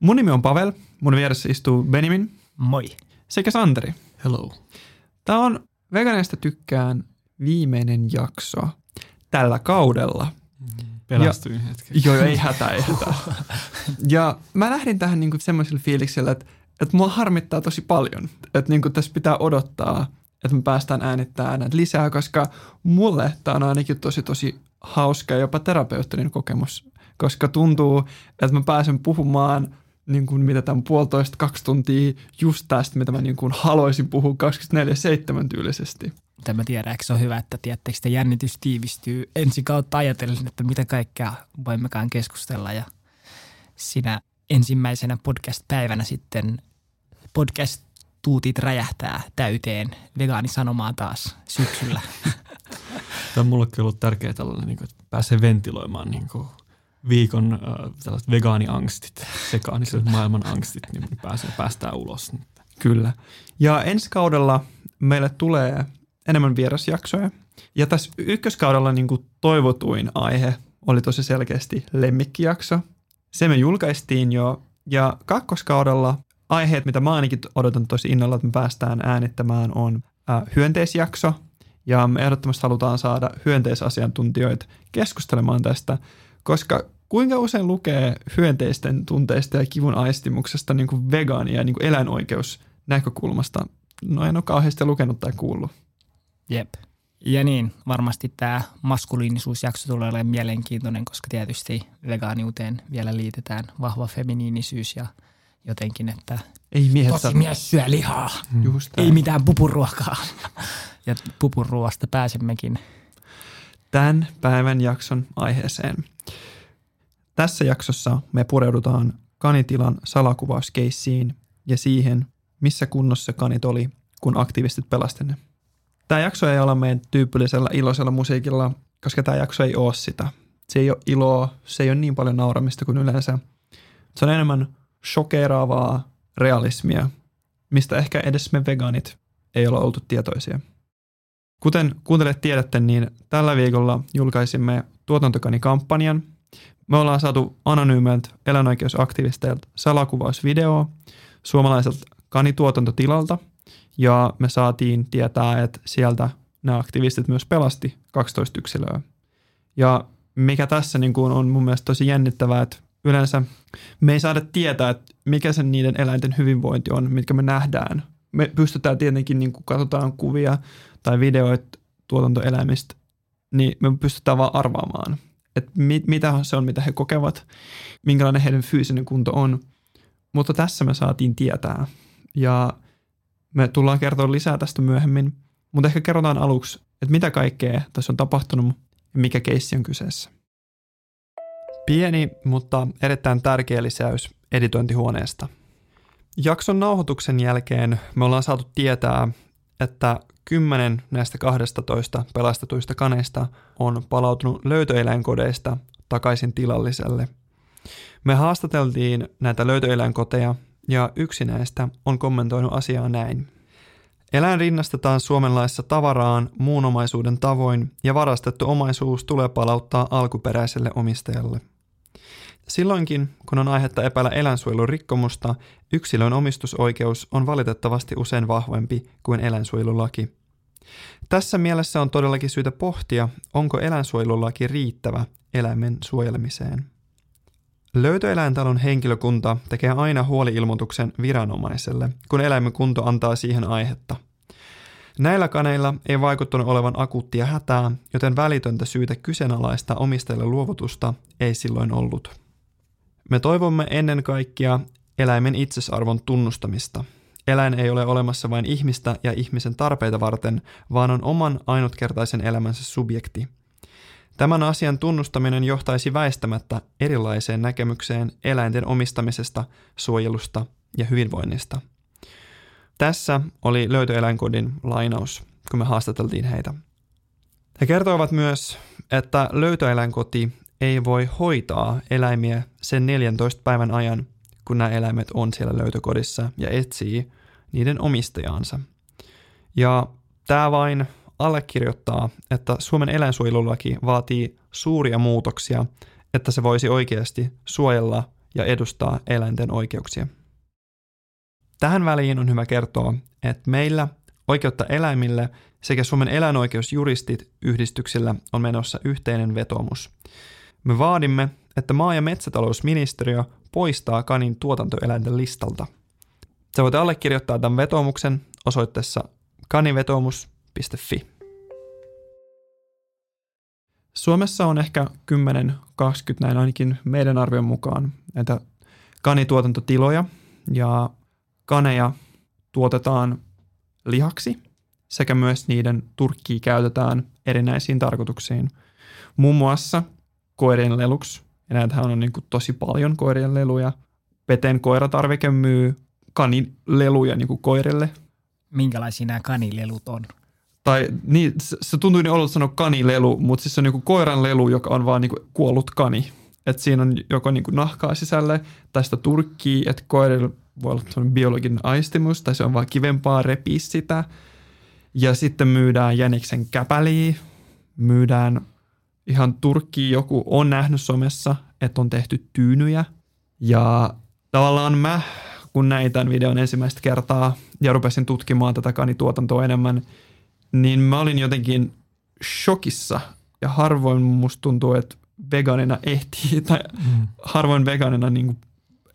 Mun nimi on Pavel, mun vieressä istuu Benjamin Moi. sekä Santeri. Hello. Tämä on Veganeista tykkään viimeinen jakso tällä kaudella. Pelästyin hetken. Joo, joo, ei hätää, ei hätää. Ja mä lähdin tähän niinku semmoisella fiiliksellä, että, että mua harmittaa tosi paljon, että niinku tässä pitää odottaa, että me päästään äänittämään näitä lisää, koska mulle tämä on ainakin tosi tosi hauska ja jopa terapeuttinen kokemus, koska tuntuu, että mä pääsen puhumaan niin kuin mitä tämän puolitoista, kaksi tuntia just tästä, mitä mä niin kuin haluaisin puhua 24-7 tyylisesti. Mutta mä tiedän, eikö se on hyvä, että tiedättekö, että jännitys tiivistyy ensi kautta ajatellen, että mitä kaikkea voimmekaan keskustella. Ja sinä ensimmäisenä podcast-päivänä sitten podcast-tuutit räjähtää täyteen vegaanisanomaa taas syksyllä. Tämä on mullekin ollut tärkeää tällainen, niin kuin, että pääsee ventiloimaan niin kuin viikon äh, tällaiset vegaaniangstit, sekaaniset maailman angstit, niin pääsee, päästään ulos. Kyllä. Ja ensi kaudella meille tulee enemmän vierasjaksoja. Ja tässä ykköskaudella niin kuin toivotuin aihe oli tosi selkeästi lemmikkijakso. Se me julkaistiin jo. Ja kakkoskaudella aiheet, mitä mä ainakin odotan tosi innolla, että me päästään äänittämään, on äh, hyönteisjakso. Ja me ehdottomasti halutaan saada hyönteisasiantuntijoita keskustelemaan tästä, koska kuinka usein lukee hyönteisten tunteista ja kivun aistimuksesta niin kuin vegaani- ja niin kuin eläinoikeus näkökulmasta? No en ole kauheasti lukenut tai kuullut. Jep. Ja niin, varmasti tämä maskuliinisuusjakso tulee olemaan mielenkiintoinen, koska tietysti vegaaniuteen vielä liitetään vahva feminiinisyys ja jotenkin, että Ei miehet tosi saa- mies syö lihaa, Just ei näin. mitään pupuruokaa. ja pupuruoasta pääsemmekin. tämän päivän jakson aiheeseen. Tässä jaksossa me pureudutaan kanitilan salakuvauskeissiin ja siihen, missä kunnossa kanit oli, kun aktivistit pelasti ne. Tämä jakso ei ole meidän tyypillisellä iloisella musiikilla, koska tämä jakso ei ole sitä. Se ei ole iloa, se ei ole niin paljon nauramista kuin yleensä. Se on enemmän shokeraavaa realismia, mistä ehkä edes me vegaanit ei ole oltu tietoisia. Kuten kuuntelijat tiedätte, niin tällä viikolla julkaisimme tuotantokanikampanjan. Me ollaan saatu anonyymiltä eläinoikeusaktivisteilta salakuvausvideo suomalaiselta kanituotantotilalta ja me saatiin tietää, että sieltä nämä aktivistit myös pelasti 12 yksilöä. Ja mikä tässä niin kuin on mun mielestä tosi jännittävää, että yleensä me ei saada tietää, että mikä sen niiden eläinten hyvinvointi on, mitkä me nähdään. Me pystytään tietenkin, niin kun katsotaan kuvia tai videoita tuotantoeläimistä, niin me pystytään vaan arvaamaan, että mit, mitä se on, mitä he kokevat, minkälainen heidän fyysinen kunto on. Mutta tässä me saatiin tietää ja me tullaan kertoa lisää tästä myöhemmin, mutta ehkä kerrotaan aluksi, että mitä kaikkea tässä on tapahtunut ja mikä keissi on kyseessä. Pieni, mutta erittäin tärkeä lisäys editointihuoneesta. Jakson nauhoituksen jälkeen me ollaan saatu tietää, että 10 näistä 12 pelastetuista kaneista on palautunut löytöeläinkodeista takaisin tilalliselle. Me haastateltiin näitä löytöeläinkoteja ja yksi näistä on kommentoinut asiaa näin. Eläin rinnastetaan Suomen laissa tavaraan muun omaisuuden tavoin ja varastettu omaisuus tulee palauttaa alkuperäiselle omistajalle. Silloinkin, kun on aihetta epäillä eläinsuojelun rikkomusta, yksilön omistusoikeus on valitettavasti usein vahvempi kuin eläinsuojelulaki. Tässä mielessä on todellakin syytä pohtia, onko eläinsuojelulaki riittävä eläimen suojelemiseen. Löytöeläintalon henkilökunta tekee aina huoliilmoituksen viranomaiselle, kun eläimen kunto antaa siihen aihetta. Näillä kaneilla ei vaikuttanut olevan akuuttia hätää, joten välitöntä syytä kyseenalaista omistajalle luovutusta ei silloin ollut. Me toivomme ennen kaikkea eläimen itsesarvon tunnustamista. Eläin ei ole olemassa vain ihmistä ja ihmisen tarpeita varten, vaan on oman ainutkertaisen elämänsä subjekti. Tämän asian tunnustaminen johtaisi väistämättä erilaiseen näkemykseen eläinten omistamisesta, suojelusta ja hyvinvoinnista. Tässä oli löytöeläinkodin lainaus, kun me haastateltiin heitä. He kertoivat myös, että löytöeläinkoti ei voi hoitaa eläimiä sen 14 päivän ajan, kun nämä eläimet on siellä löytökodissa ja etsii niiden omistajaansa. Ja tämä vain allekirjoittaa, että Suomen eläinsuojelulaki vaatii suuria muutoksia, että se voisi oikeasti suojella ja edustaa eläinten oikeuksia. Tähän väliin on hyvä kertoa, että meillä Oikeutta eläimille sekä Suomen eläinoikeusjuristit yhdistyksillä on menossa yhteinen vetomus. Me vaadimme, että maa- ja metsätalousministeriö poistaa kanin tuotantoeläinten listalta. Sä voit allekirjoittaa tämän vetomuksen osoitteessa kanivetomus.fi. Suomessa on ehkä 10-20 näin ainakin meidän arvion mukaan näitä kanituotantotiloja ja kaneja tuotetaan lihaksi sekä myös niiden turkkiä käytetään erinäisiin tarkoituksiin. Muun muassa koirien leluksi, ja näitähän on niin kuin tosi paljon koirien leluja. Peten koiratarvike myy kanileluja niin kuin koirille. Minkälaisia nämä kanilelut on? Tai niin, se tuntuu niin ollut sanoa kanilelu, mutta siis se on niin kuin koiran lelu, joka on vaan niin kuin kuollut kani. Että siinä on joko niin kuin nahkaa sisälle tai sitä turkkiä, että koirille voi olla biologinen aistimus tai se on vaan kivempaa repiä sitä. Ja sitten myydään jäniksen käpäliä, myydään ihan Turkki joku on nähnyt somessa, että on tehty tyynyjä. Ja tavallaan mä, kun näin tämän videon ensimmäistä kertaa ja rupesin tutkimaan tätä kanituotantoa enemmän, niin mä olin jotenkin shokissa ja harvoin musta tuntuu, että vegaanina ehtii tai mm. harvoin vegaanina niin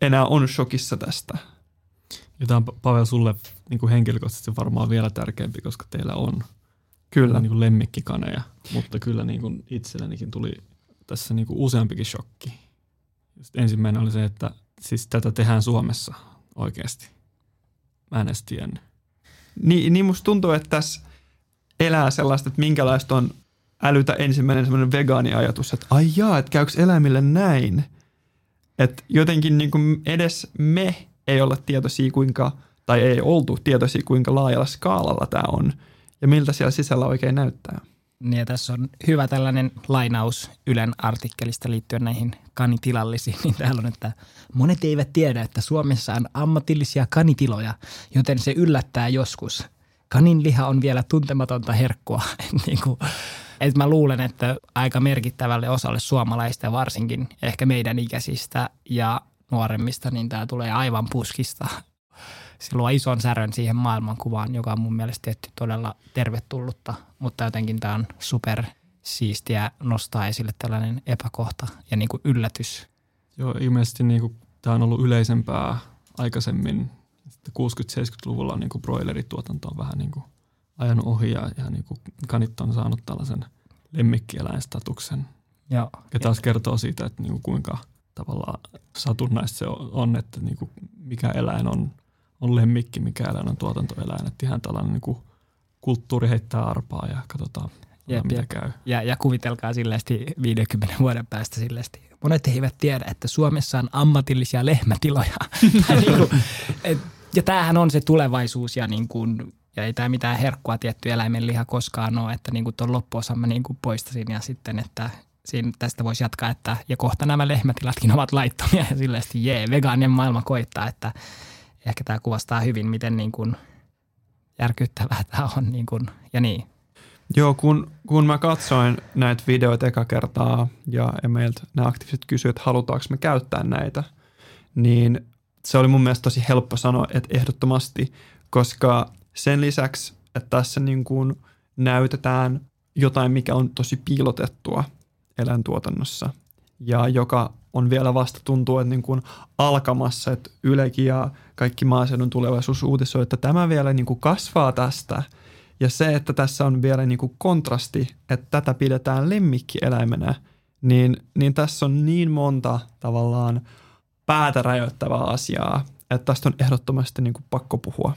enää on shokissa tästä. Ja tämä on Pavel sulle niin kuin henkilökohtaisesti varmaan vielä tärkeämpi, koska teillä on kyllä. Niin kuin lemmikkikaneja, mutta kyllä niin kuin itsellenikin tuli tässä niin kuin useampikin shokki. Just ensimmäinen oli se, että siis tätä tehdään Suomessa oikeasti. Mä en edes tiennyt. Niin, niin musta tuntuu, että tässä elää sellaista, että minkälaista on älytä ensimmäinen semmoinen vegaaniajatus, että ai jaa, että käykö eläimille näin? Että jotenkin niin kuin edes me ei olla tietoisia kuinka, tai ei oltu tietoisia kuinka laajalla skaalalla tämä on ja miltä siellä sisällä oikein näyttää. Niin ja tässä on hyvä tällainen lainaus Ylen artikkelista liittyen näihin kanitilallisiin. Niin täällä on, että monet eivät tiedä, että Suomessa on ammatillisia kanitiloja, joten se yllättää joskus. Kanin liha on vielä tuntematonta herkkua. niin kuin, että mä luulen, että aika merkittävälle osalle suomalaista, varsinkin ehkä meidän ikäisistä ja nuoremmista, niin tämä tulee aivan puskista. Se luo ison särön siihen maailmankuvaan, joka on mun mielestä tietty todella tervetullutta, mutta jotenkin tämä on super siistiä nostaa esille tällainen epäkohta ja niin kuin yllätys. Joo, ilmeisesti niin kuin, tämä on ollut yleisempää aikaisemmin. 60-70-luvulla niin kuin broilerituotanto on vähän niin kuin ajanut ohi ja, ja niin kuin kanit on saanut tällaisen lemmikkieläinstatuksen. Joo. Ja taas kertoo siitä, että niin kuin kuinka – tavallaan satunnaista se on, että niin kuin mikä eläin on, on lemmikki, mikä eläin on tuotantoeläin. Että ihan tällainen niin kuin kulttuuri heittää arpaa ja katsotaan, jep, mitä jep. käy. Ja, ja kuvitelkaa silleesti 50 vuoden päästä silleesti. Monet eivät tiedä, että Suomessa on ammatillisia lehmätiloja. niin kuin, et, ja tämähän on se tulevaisuus ja, niin kuin, ja ei tämä mitään herkkua tietty eläimen liha koskaan ole, että niin kuin tuon loppuosan mä niin kuin poistasin ja sitten, että siinä tästä voisi jatkaa, että ja kohta nämä lehmätilatkin ovat laittomia ja silleen, jee, vegaanien maailma koittaa, että ehkä tämä kuvastaa hyvin, miten niin kuin järkyttävää tämä on niin kuin, ja niin. Joo, kun, kun mä katsoin näitä videoita eka kertaa ja, meiltä nämä aktiiviset kysyivät, että halutaanko me käyttää näitä, niin se oli mun mielestä tosi helppo sanoa, että ehdottomasti, koska sen lisäksi, että tässä niin kuin näytetään jotain, mikä on tosi piilotettua – eläintuotannossa ja joka on vielä vasta tuntuu, että niin kuin alkamassa, että Ylekin ja kaikki maaseudun tulevaisuus uutisoi, että tämä vielä niin kuin kasvaa tästä. Ja se, että tässä on vielä niin kuin kontrasti, että tätä pidetään lemmikkieläimenä, niin, niin tässä on niin monta tavallaan päätä rajoittavaa asiaa, että tästä on ehdottomasti niin kuin pakko puhua.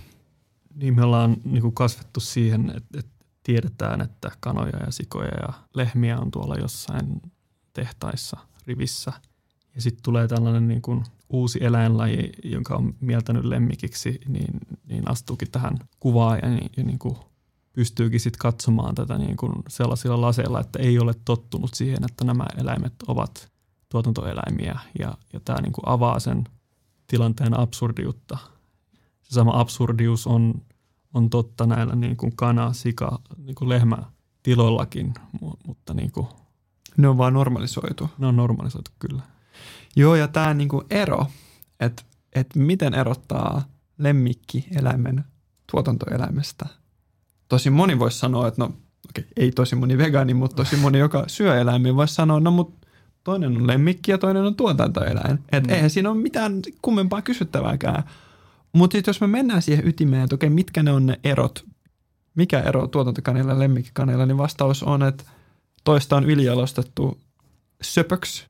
Niin me ollaan niin kuin kasvettu siihen, että, että tiedetään, että kanoja ja sikoja ja lehmiä on tuolla jossain tehtaissa rivissä. Ja sitten tulee tällainen niin kuin uusi eläinlaji, jonka on mieltänyt lemmikiksi, niin, niin astuukin tähän kuvaan ja, ja niin kuin pystyykin sitten katsomaan tätä niin kuin sellaisilla laseilla, että ei ole tottunut siihen, että nämä eläimet ovat tuotantoeläimiä. Ja, ja tämä niin kuin avaa sen tilanteen absurdiutta. Se sama absurdius on on totta näillä niin kuin kana, sika, niin kuin lehmä tilollakin, mutta niin kuin, ne on vaan normalisoitu. Ne on normalisoitu, kyllä. Joo, ja tämä niinku ero, että et miten erottaa lemmikki eläimen tuotantoeläimestä. Tosi moni voisi sanoa, että no okei, ei tosi moni vegaani, mutta tosi moni, joka syö eläimiä, voisi sanoa, no mutta toinen on lemmikki ja toinen on tuotantoeläin. Että mm. eihän siinä ole mitään kummempaa kysyttävääkään. Mutta sitten jos me mennään siihen ytimeen, että okei, mitkä ne on ne erot, mikä ero tuotantokaneilla ja lemmikkikaneilla, niin vastaus on, että toista on ylijalostettu söpöksi,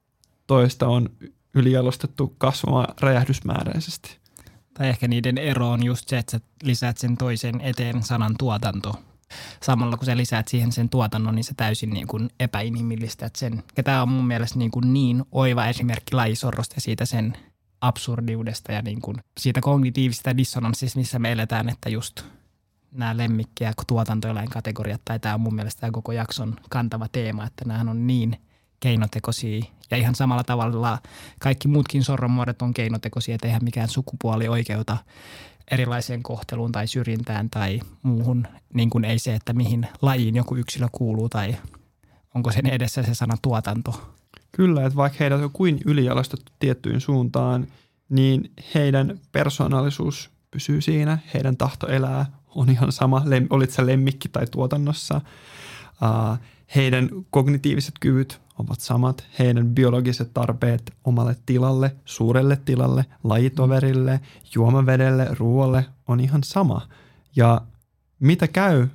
toista on ylijalostettu kasvamaan räjähdysmääräisesti. Tai ehkä niiden ero on just se, että sä lisäät sen toisen eteen sanan tuotanto. Samalla kun sä lisäät siihen sen tuotannon, niin se täysin niin kuin epäinhimillistät sen. Ja tämä on mun mielestä niin, kuin niin oiva esimerkki lajisorrosta ja siitä sen absurdiudesta ja niin kuin siitä kognitiivisesta dissonanssista, missä me eletään, että just nämä lemmikki- ja tuotantoeläinkategoriat, tai tämä on mun mielestä tämä koko jakson kantava teema, että nämä on niin keinotekoisia. Ja ihan samalla tavalla kaikki muutkin sorronmuodot on keinotekoisia, että eihän mikään sukupuoli oikeuta erilaiseen kohteluun tai syrjintään tai muuhun, niin kuin ei se, että mihin lajiin joku yksilö kuuluu tai onko sen edessä se sana tuotanto. Kyllä, että vaikka heidät on kuin ylijalastettu tiettyyn suuntaan, niin heidän persoonallisuus pysyy siinä, heidän tahto elää on ihan sama, olit se lemmikki tai tuotannossa. Heidän kognitiiviset kyvyt ovat samat, heidän biologiset tarpeet omalle tilalle, suurelle tilalle, lajitoverille, juomavedelle, ruoalle on ihan sama. Ja mitä käy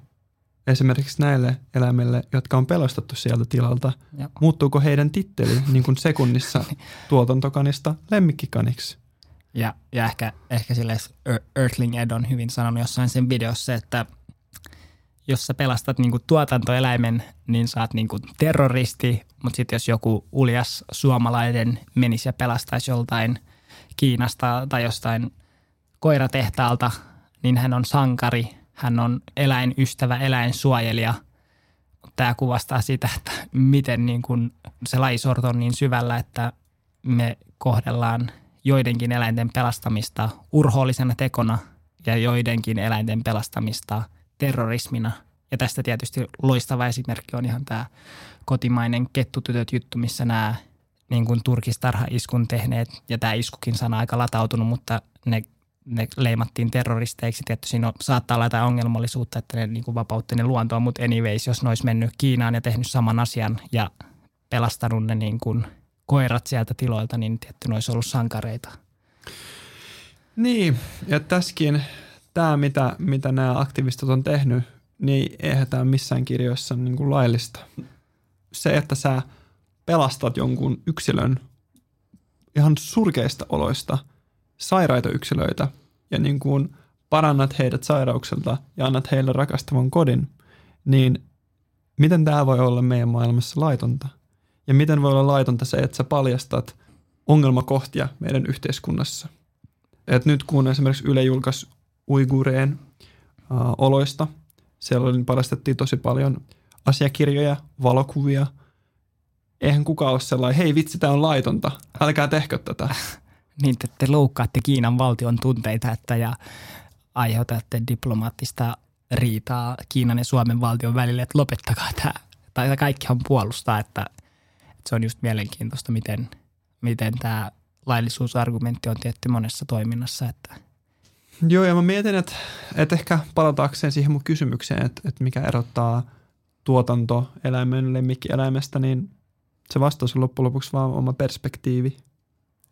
esimerkiksi näille eläimille, jotka on pelastettu sieltä tilalta, ja. muuttuuko heidän titteli niin kuin sekunnissa tuotantokanista lemmikkikaniksi? Ja, ja ehkä, ehkä sille Earthling Ed on hyvin sanonut jossain sen videossa, että jos sä pelastat niinku tuotantoeläimen, niin saat niinku terroristi, mutta sitten jos joku uljas suomalainen menisi ja pelastaisi joltain Kiinasta tai jostain koiratehtaalta, niin hän on sankari, hän on eläinystävä, eläinsuojelija. Tämä kuvastaa sitä, että miten niin se lajisorto on niin syvällä, että me kohdellaan joidenkin eläinten pelastamista urhoollisena tekona ja joidenkin eläinten pelastamista terrorismina. Ja tästä tietysti loistava esimerkki on ihan tämä kotimainen kettutytöt juttu, missä nämä niin kuin turkistarha-iskun tehneet, ja tämä iskukin sana aika latautunut, mutta ne, ne leimattiin terroristeiksi. Tietysti siinä on, saattaa olla jotain ongelmallisuutta, että ne niin kuin vapautti ne luontoa, mutta anyways, jos ne olisi mennyt Kiinaan ja tehnyt saman asian ja pelastanut ne niin kuin koirat sieltä tiloilta, niin tietty ne olisi ollut sankareita. Niin, ja tässäkin tämä, mitä, mitä nämä aktivistit on tehnyt, niin eihän tämä missään kirjoissa niin kuin laillista se, että sä pelastat jonkun yksilön ihan surkeista oloista sairaita yksilöitä ja niin kuin parannat heidät sairaukselta ja annat heille rakastavan kodin, niin miten tämä voi olla meidän maailmassa laitonta? Ja miten voi olla laitonta se, että sä paljastat ongelmakohtia meidän yhteiskunnassa? Et nyt kun esimerkiksi Yle julkaisi uigureen äh, oloista, siellä oli, paljastettiin tosi paljon – asiakirjoja, valokuvia. Eihän kukaan ole sellainen, hei vitsi, tämä on laitonta, älkää tehkö tätä. niin, että te loukkaatte Kiinan valtion tunteita että ja aiheutatte diplomaattista riitaa Kiinan ja Suomen valtion välille, että lopettakaa tämä. Tai kaikkihan puolustaa, että, että se on just mielenkiintoista, miten, miten tämä laillisuusargumentti on tietty monessa toiminnassa, että Joo, ja mä mietin, että, että ehkä palataakseen siihen mun kysymykseen, että, että mikä erottaa – tuotantoeläimen lemmikkieläimestä, niin se vastaus on loppujen lopuksi vaan oma perspektiivi,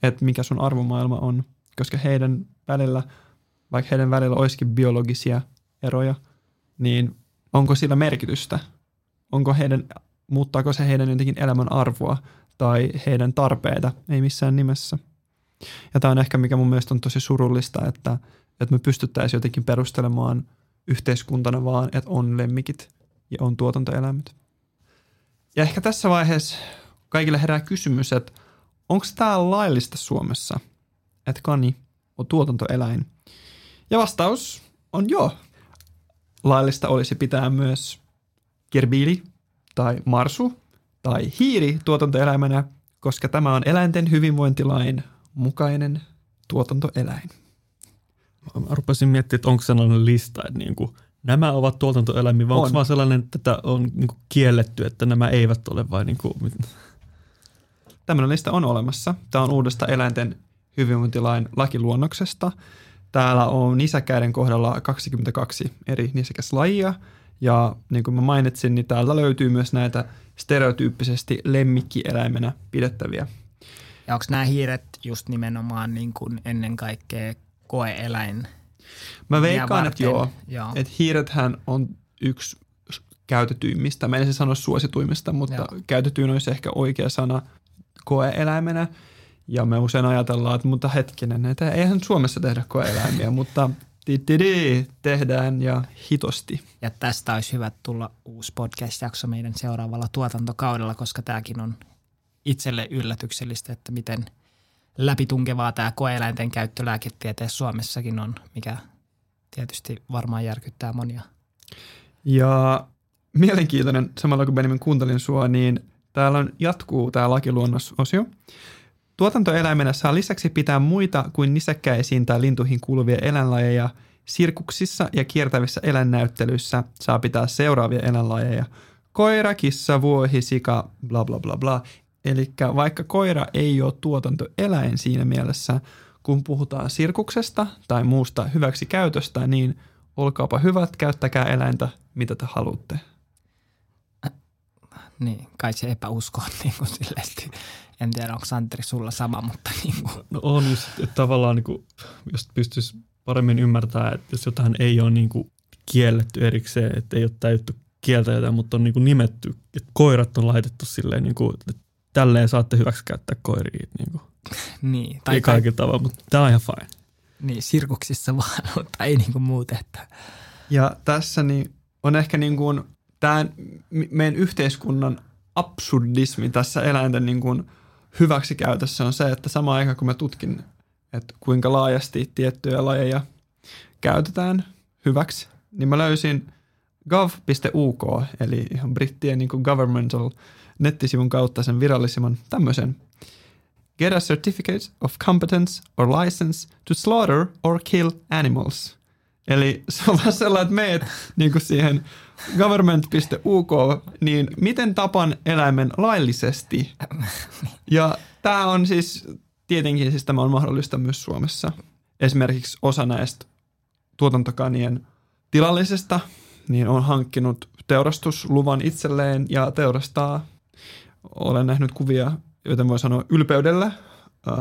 että mikä sun arvomaailma on, koska heidän välillä, vaikka heidän välillä olisikin biologisia eroja, niin onko sillä merkitystä? Onko heidän, muuttaako se heidän jotenkin elämän arvoa tai heidän tarpeita? Ei missään nimessä. Ja tämä on ehkä, mikä mun mielestä on tosi surullista, että, että me pystyttäisiin jotenkin perustelemaan yhteiskuntana vaan, että on lemmikit – ja on tuotantoeläimet. Ja ehkä tässä vaiheessa kaikille herää kysymys, että onko tämä laillista Suomessa, että kani on tuotantoeläin? Ja vastaus on joo. Laillista olisi pitää myös kirbiili tai marsu tai hiiri tuotantoeläimenä, koska tämä on eläinten hyvinvointilain mukainen tuotantoeläin. Mä rupesin miettimään, että onko sellainen lista, että niin kuin – nämä ovat tuotantoeläimiä, vai on. onko vaan sellainen, että tätä on niin kuin kielletty, että nämä eivät ole vai niin kuin... tämmöinen lista on olemassa. Tämä on uudesta eläinten hyvinvointilain lakiluonnoksesta. Täällä on nisäkäiden kohdalla 22 eri nisäkäslajia ja niin kuin mä mainitsin, niin täältä löytyy myös näitä stereotyyppisesti lemmikkieläimenä pidettäviä. Ja onko nämä hiiret just nimenomaan niin kuin ennen kaikkea koeeläin? Mä veikkaan, että joo. joo. Että hiirethän on yksi käytetyimmistä, mä en siis sano suosituimmista, mutta joo. käytetyin olisi ehkä oikea sana koeeläimenä. Ja me usein ajatellaan, että mutta hetkinen, että eihän Suomessa tehdä koeeläimiä, mutta Tittidi, tehdään ja hitosti. Ja tästä olisi hyvä tulla uusi podcast-jakso meidän seuraavalla tuotantokaudella, koska tämäkin on itselle yllätyksellistä, että miten läpitunkevaa tämä koeeläinten käyttö lääketieteessä Suomessakin on, mikä tietysti varmaan järkyttää monia. Ja mielenkiintoinen, samalla kun Benjamin kuuntelin sua, niin täällä on, jatkuu tämä lakiluonnososio. Tuotantoeläimenä saa lisäksi pitää muita kuin nisäkkäisiin tai lintuihin kuuluvia eläinlajeja. Sirkuksissa ja kiertävissä eläinnäyttelyissä saa pitää seuraavia eläinlajeja. Koira, kissa, vuohi, sika, bla bla bla bla. Eli vaikka koira ei ole tuotantoeläin siinä mielessä, kun puhutaan sirkuksesta tai muusta hyväksikäytöstä, niin olkaapa hyvät, käyttäkää eläintä, mitä te haluatte. Niin, kai se epäusko on niin kuin en tiedä, onko Santeri sulla sama, mutta niin kuin. No on just, että tavallaan niin kuin, jos pystyisi paremmin ymmärtämään, että jos jotain ei ole niin kuin kielletty erikseen, että ei ole täytty kieltä jotain, mutta on niin kuin nimetty, että koirat on laitettu silleen, niin kuin, että tälleen saatte hyväksi käyttää koiria. Niin, kuin. niin tai ei kaikilla tavalla, mutta tämä on ihan fine. Niin, sirkuksissa vaan, mutta ei niin kuin muut. Että. Ja tässä niin on ehkä niin kuin tämä meidän yhteiskunnan absurdismi tässä eläinten niin kuin – hyväksikäytössä on se, että sama aika kun mä tutkin, että kuinka laajasti tiettyjä lajeja käytetään hyväksi, niin mä löysin gov.uk, eli ihan brittien niin kuin governmental nettisivun kautta sen virallisimman tämmöisen Get a certificate of competence or license to slaughter or kill animals. Eli se on vaan sellainen, että meet niin kuin siihen government.uk, niin miten tapan eläimen laillisesti? Ja tämä on siis, tietenkin siis tämä on mahdollista myös Suomessa. Esimerkiksi osa näistä tuotantokanien tilallisesta niin on hankkinut teurastusluvan itselleen ja teurastaa. Olen nähnyt kuvia, joten voi sanoa ylpeydellä ää,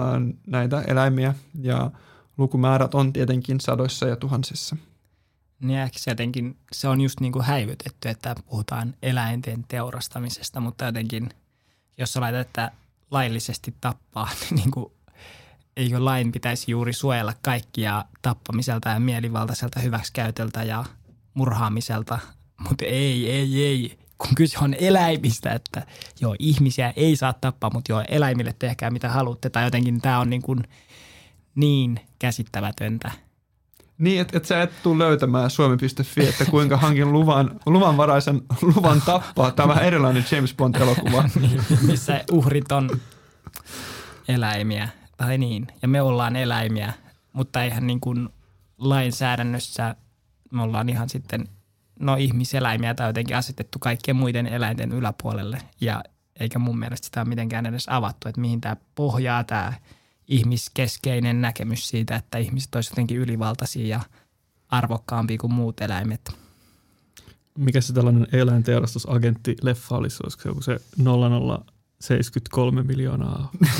näitä eläimiä ja lukumäärät on tietenkin sadoissa ja tuhansissa. Niin ehkä se jotenkin, se on just niin kuin häivytetty, että puhutaan eläinten teurastamisesta, mutta jotenkin, jos sä laitat, että laillisesti tappaa, niin, niin kuin, eikö lain pitäisi juuri suojella kaikkia tappamiselta ja mielivaltaiselta hyväksikäytöltä ja murhaamiselta, mutta ei, ei, ei, kun kyse on eläimistä, että joo, ihmisiä ei saa tappaa, mutta joo, eläimille tehkää mitä haluatte, tai jotenkin tämä on niin, kuin niin käsittämätöntä – niin, että et sä et tule löytämään suomi.fi, että kuinka hankin luvan, luvanvaraisen luvan tappaa. Tämä on vähän erilainen James Bond-elokuva. niin, missä uhrit on eläimiä, tai niin. Ja me ollaan eläimiä, mutta eihän niin kuin lainsäädännössä me ollaan ihan sitten no ihmiseläimiä tai jotenkin asetettu kaikkien muiden eläinten yläpuolelle. Ja eikä mun mielestä sitä ole mitenkään edes avattu, että mihin tämä pohjaa tämä – ihmiskeskeinen näkemys siitä, että ihmiset olisivat jotenkin ylivaltaisia ja arvokkaampia kuin muut eläimet. Mikä se tällainen eläinteurastusagentti leffa olisi? Olisiko se joku se 0073 miljoonaa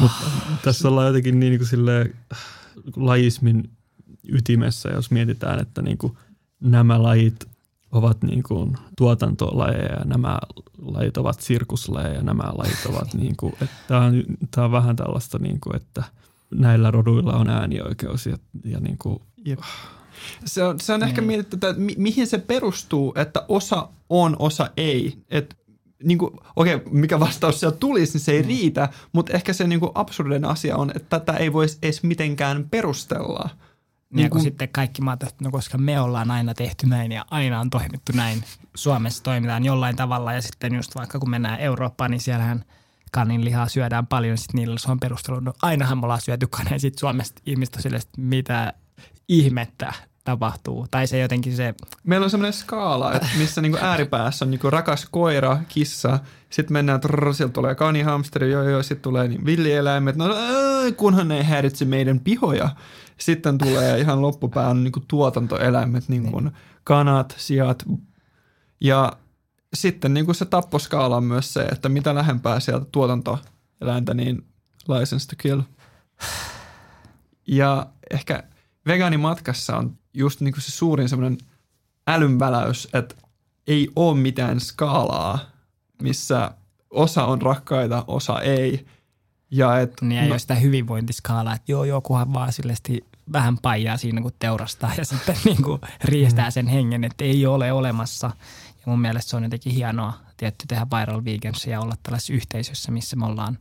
Mutta tässä ollaan jotenkin niin, niin kuin silleen, lajismin ytimessä, jos mietitään, että niin kuin nämä lajit ovat niin kuin tuotantolajeja ja nämä lajit ovat sirkuslajeja ja nämä lajit ovat niin kuin, että tämä on, tämä on vähän tällaista niin kuin, että näillä roduilla on äänioikeus ja, ja niin kuin, Jep. Se on, se on ehkä niin. mietitty, että mi- mihin se perustuu, että osa on, osa ei. Et, niin kuin, okei, mikä vastaus siellä tulisi, niin se ei mm. riitä, mutta ehkä se niin kuin absurdinen asia on, että tätä ei voisi edes mitenkään perustella – niin ja kun sitten kaikki maat, että no koska me ollaan aina tehty näin ja aina on toimittu näin, Suomessa toimitaan jollain tavalla ja sitten just vaikka kun mennään Eurooppaan, niin siellähän kanin lihaa syödään paljon, sitten niillä se on perustelu, no ainahan me ollaan syöty kanin, sitten Suomesta ihmistä sille, että mitä ihmettä tapahtuu. Tai se jotenkin se... Meillä on semmoinen skaala, että missä niinku ääripäässä on niinku rakas koira, kissa, sitten mennään, trrr, sieltä tulee kanihamsteri, joo joo, sitten tulee niin villieläimet, no ää, kunhan ne ei häiritse meidän pihoja. Sitten tulee ihan loppupään niinku tuotantoeläimet, niin kuin kanat, sijat. Ja sitten niinku se tapposkaala on myös se, että mitä lähempää sieltä tuotantoeläintä, niin license to kill. Ja ehkä vegaanimatkassa on just niin kuin se suurin semmoinen älynväläys, että ei ole mitään skaalaa, missä osa on rakkaita, osa ei. Ja et, niin ei no, ole sitä hyvinvointiskaalaa, että joo, joo, kunhan vaan sillesti vähän paijaa siinä, kun teurastaa ja sitten niin kuin riistää mm. sen hengen, että ei ole olemassa. Ja mun mielestä se on jotenkin hienoa tietty tehdä viral vegans ja olla tällaisessa yhteisössä, missä me ollaan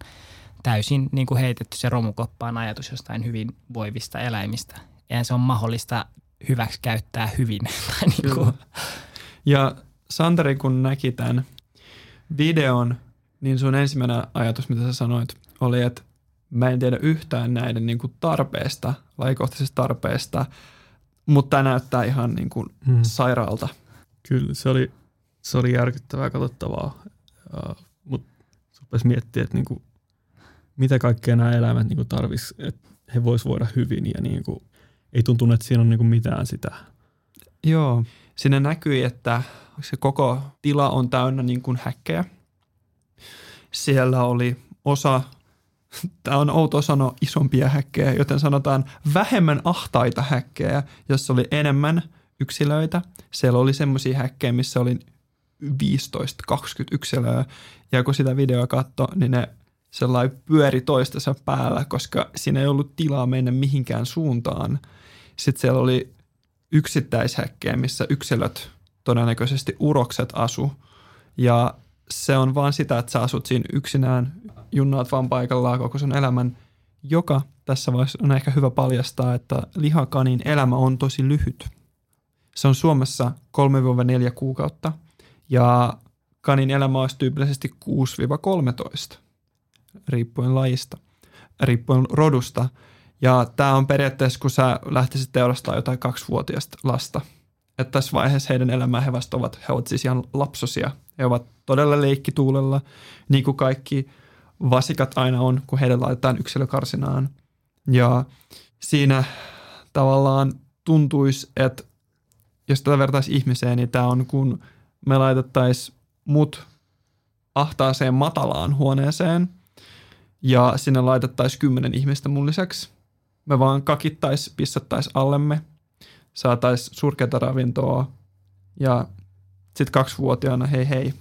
täysin niin kuin heitetty se romukoppaan ajatus jostain hyvin voivista eläimistä. Eihän se on mahdollista hyväksi käyttää hyvin. niin kuin. Ja Santeri, kun näki tämän videon, niin sun ensimmäinen ajatus, mitä sä sanoit, oli, että mä en tiedä yhtään näiden niin kuin tarpeesta, lajikohtaisesta tarpeesta, mutta tämä näyttää ihan niin kuin hmm. sairaalta. Kyllä, se oli, se oli järkyttävää katsottavaa, uh, mutta rupesi miettiä, että niin kuin mitä kaikkea nämä eläimet niin tarvitsisivat, että he voisivat voida hyvin ja niin kuin, ei tuntunut, että siinä on niin kuin mitään sitä. Joo, siinä näkyi, että se koko tila on täynnä niin kuin häkkejä. Siellä oli osa, tämä on outo sanoa isompia häkkejä, joten sanotaan vähemmän ahtaita häkkejä, jossa oli enemmän yksilöitä. Siellä oli semmoisia häkkejä, missä oli 15-20 yksilöä, ja kun sitä videoa katsoi, niin ne sellainen pyöri toistensa päällä, koska siinä ei ollut tilaa mennä mihinkään suuntaan. Sitten siellä oli yksittäishäkkejä, missä yksilöt, todennäköisesti urokset asu. Ja se on vaan sitä, että sä asut siinä yksinään, junnaat vaan paikallaan koko sun elämän, joka tässä vaiheessa on ehkä hyvä paljastaa, että lihakanin elämä on tosi lyhyt. Se on Suomessa 3-4 kuukautta ja kanin elämä olisi tyypillisesti 6-13 riippuen lajista, riippuen rodusta. Ja tämä on periaatteessa, kun sä lähtisit teurastaa jotain kaksivuotiaista lasta. Että tässä vaiheessa heidän elämää he vasta ovat, he ovat siis ihan lapsosia. He ovat todella leikkituulella, niin kuin kaikki vasikat aina on, kun heidän laitetaan yksilökarsinaan. Ja siinä tavallaan tuntuisi, että jos tätä vertaisi ihmiseen, niin tämä on kun me laitettaisiin mut ahtaaseen matalaan huoneeseen ja sinne laitettaisiin kymmenen ihmistä mun lisäksi. Me vaan kakittais, pissattais allemme, saatais surkeata ravintoa ja sitten kaksivuotiaana hei hei.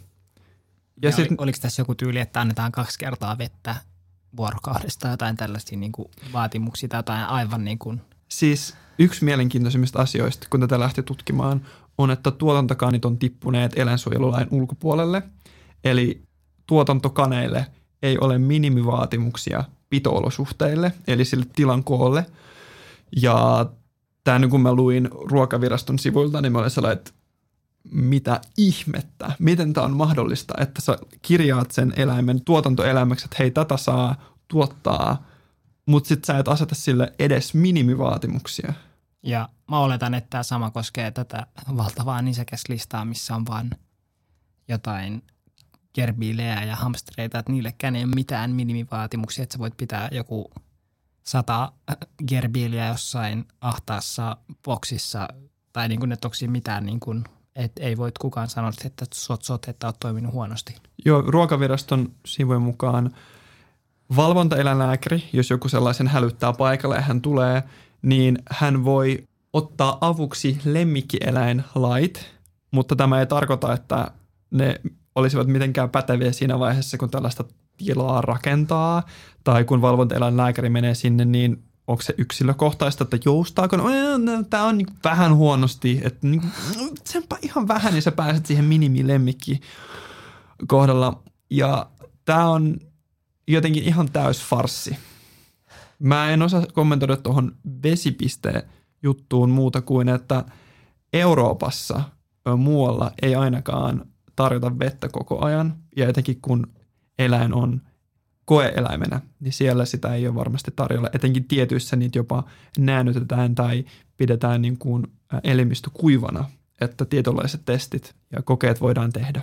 Ja, ja sit, oli, oliko tässä joku tyyli, että annetaan kaksi kertaa vettä vuorokaudesta jotain tällaisia niin kuin vaatimuksia tai jotain aivan niin kuin... Siis yksi mielenkiintoisimmista asioista, kun tätä lähti tutkimaan, on, että tuotantokanit on tippuneet eläinsuojelulain ulkopuolelle. Eli tuotantokaneille ei ole minimivaatimuksia pitoolosuhteille, eli sille tilan koolle. Ja tämä kun mä luin ruokaviraston sivuilta, niin mä olin sellainen, että mitä ihmettä, miten tämä on mahdollista, että sä kirjaat sen eläimen tuotantoeläimeksi, että hei, tätä saa tuottaa, mutta sitten sä et aseta sille edes minimivaatimuksia. Ja mä oletan, että tämä sama koskee tätä valtavaa nisäkäslistaa, missä on vain jotain gerbiilejä ja hamstereita, että niillekään ei ole mitään minimivaatimuksia, että sä voit pitää joku sata gerbiiliä jossain ahtaassa boksissa tai niin kuin ne toksi mitään niin kuin, että ei voi kukaan sanoa, että sot, sot, että oot toiminut huonosti. Joo, ruokaviraston sivujen mukaan valvontaeläinlääkäri, jos joku sellaisen hälyttää paikalle ja hän tulee, niin hän voi ottaa avuksi lemmikkieläinlait, mutta tämä ei tarkoita, että ne olisivat mitenkään päteviä siinä vaiheessa, kun tällaista tilaa rakentaa, tai kun valvontaeläinlääkäri menee sinne, niin onko se yksilökohtaista, että joustaako, no, tämä on niin vähän huonosti, että niin, senpä ihan vähän, niin sä pääset siihen minimilemmikki kohdalla. Ja tämä on jotenkin ihan täys farsi. Mä en osaa kommentoida tuohon vesipisteen juttuun muuta kuin, että Euroopassa muualla ei ainakaan tarjota vettä koko ajan. Ja etenkin kun eläin on koeeläimenä, niin siellä sitä ei ole varmasti tarjolla. Etenkin tietyissä niitä jopa näännytetään tai pidetään niin kuin elimistö kuivana, että tietynlaiset testit ja kokeet voidaan tehdä.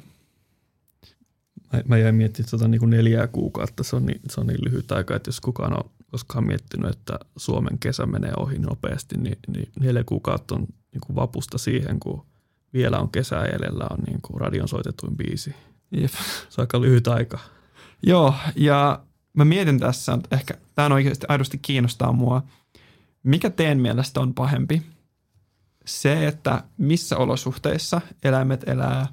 Mä, mä jäin miettimään tuota niin kuin neljää kuukautta, se on, niin, se on niin lyhyt aika, että jos kukaan on koskaan miettinyt, että Suomen kesä menee ohi nopeasti, niin, niin neljä kuukautta on niin kuin vapusta siihen, kun vielä on kesä edellä, on niin kuin radion soitetuin biisi. Jep. Se on aika lyhyt aika. Joo, ja mä mietin tässä, että ehkä tämä on oikeasti aidosti kiinnostaa mua. Mikä teen mielestä on pahempi? Se, että missä olosuhteissa eläimet elää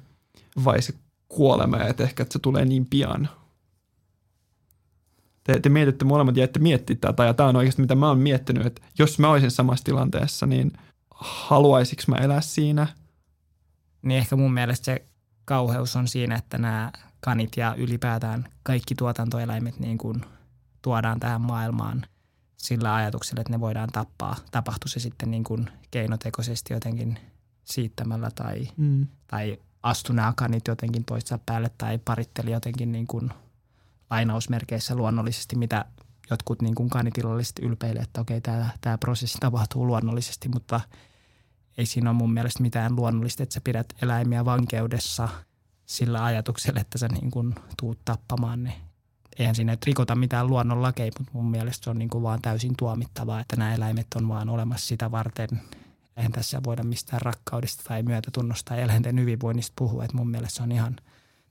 vai se kuolema että ehkä että se tulee niin pian. Te, te mietitte molemmat ja ette miettiä tätä ja tämä on oikeasti mitä mä oon miettinyt, että jos mä olisin samassa tilanteessa, niin haluaisinko mä elää siinä? Niin ehkä mun mielestä se kauheus on siinä, että nämä kanit ja ylipäätään kaikki tuotantoeläimet niin kuin tuodaan tähän maailmaan sillä ajatuksella, että ne voidaan tappaa. Tapahtuu se sitten niin kuin keinotekoisesti jotenkin siittämällä tai, mm. tai astu nämä kanit jotenkin toista päälle tai paritteli jotenkin niin kuin lainausmerkeissä luonnollisesti, mitä jotkut niin kuin kanitilalliset ylpeilee, että okei, tämä, tämä prosessi tapahtuu luonnollisesti, mutta ei siinä ole mun mielestä mitään luonnollista, että sä pidät eläimiä vankeudessa – sillä ajatuksella, että sä niin kuin tuut tappamaan ne. Eihän siinä nyt rikota mitään luonnonlakeja, mutta mun mielestä se on niin kuin vaan täysin tuomittavaa, että nämä eläimet on vaan olemassa sitä varten. Eihän tässä voida mistään rakkaudesta tai myötätunnosta tai eläinten hyvinvoinnista puhua. Että mun mielestä se on ihan,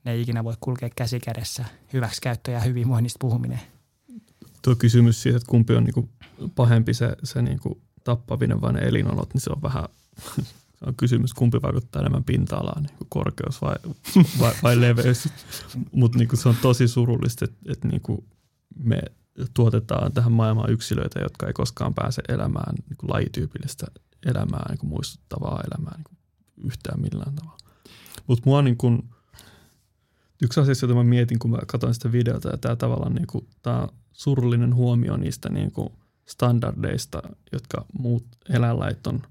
ne ei ikinä voi kulkea käsi kädessä hyväksikäyttö ja hyvinvoinnista puhuminen. Tuo kysymys siitä, että kumpi on niin kuin pahempi se, se niin kuin tappavinen vai ne elinolot, niin se on vähän on kysymys, kumpi vaikuttaa enemmän pinta-alaan, niin korkeus vai, vai, vai leveys. Mutta niin se on tosi surullista, että, että niin me tuotetaan tähän maailmaan yksilöitä, jotka ei koskaan pääse elämään niin kuin lajityypillistä elämää, niin kuin muistuttavaa elämää niin kuin yhtään millään tavalla. Mutta mua niin kuin, yksi asia, jota mä mietin, kun mä katsoin sitä videota, ja tämä tavallaan niin kuin, tämä surullinen huomio niistä niin kuin standardeista, jotka muut eläinlait on –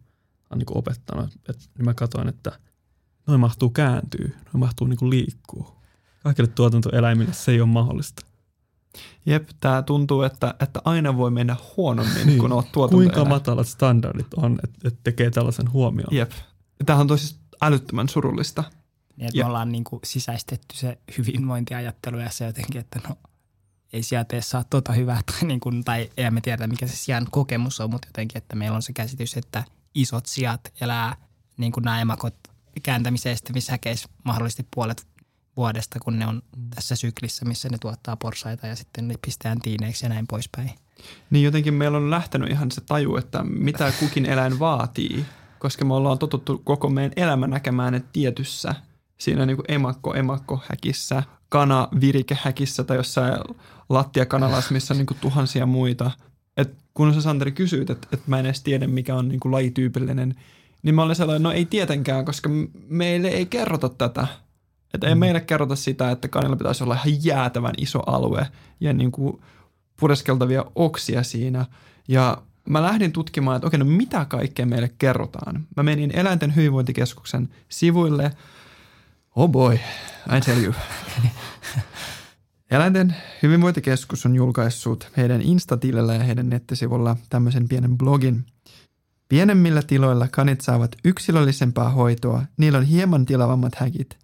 on niin opettanut. Et, niin mä katsoin, että noin mahtuu kääntyä, noin mahtuu niin liikkuu. Kaikille tuotantoeläimille se ei ole mahdollista. Jep, tämä tuntuu, että, että aina voi mennä huonommin, niin. kun olet tuotanto Kuinka matalat standardit on, että, että tekee tällaisen huomioon? Jep. Tämä on tosi älyttömän surullista. Niin, että ja. me ollaan niin kuin sisäistetty se hyvinvointiajattelu ja se jotenkin, että no ei sieltä tee saa tota hyvää tai, niin kuin, tai ei me tiedä mikä se sijaan kokemus on, mutta jotenkin, että meillä on se käsitys, että – isot sijat elää niin kuin nämä emakot kääntämisen estävissä häkeissä mahdollisesti puolet vuodesta, kun ne on tässä syklissä, missä ne tuottaa porsaita ja sitten ne pistetään tiineiksi ja näin poispäin. Niin jotenkin meillä on lähtenyt ihan se taju, että mitä kukin eläin vaatii, koska me ollaan totuttu koko meidän elämä näkemään ne tietyssä siinä niin kuin emakko, emakko häkissä, kana virikehäkissä tai jossain lattiakanalassa, missä on niin kuin tuhansia muita et kun sä Santeri kysyit, että et mä en edes tiedä mikä on niin kuin lajityypillinen, niin mä olin sellainen, no ei tietenkään, koska meille ei kerrota tätä. Että ei mm. meille kerrota sitä, että kanilla pitäisi olla ihan jäätävän iso alue ja niin kuin pureskeltavia oksia siinä. Ja mä lähdin tutkimaan, että okei, no mitä kaikkea meille kerrotaan. Mä menin Eläinten hyvinvointikeskuksen sivuille. Oh boy, I tell you. Eläinten hyvinvointikeskus on julkaissut heidän Insta-tilillä ja heidän nettisivulla tämmöisen pienen blogin. Pienemmillä tiloilla kanit saavat yksilöllisempää hoitoa, niillä on hieman tilavammat häkit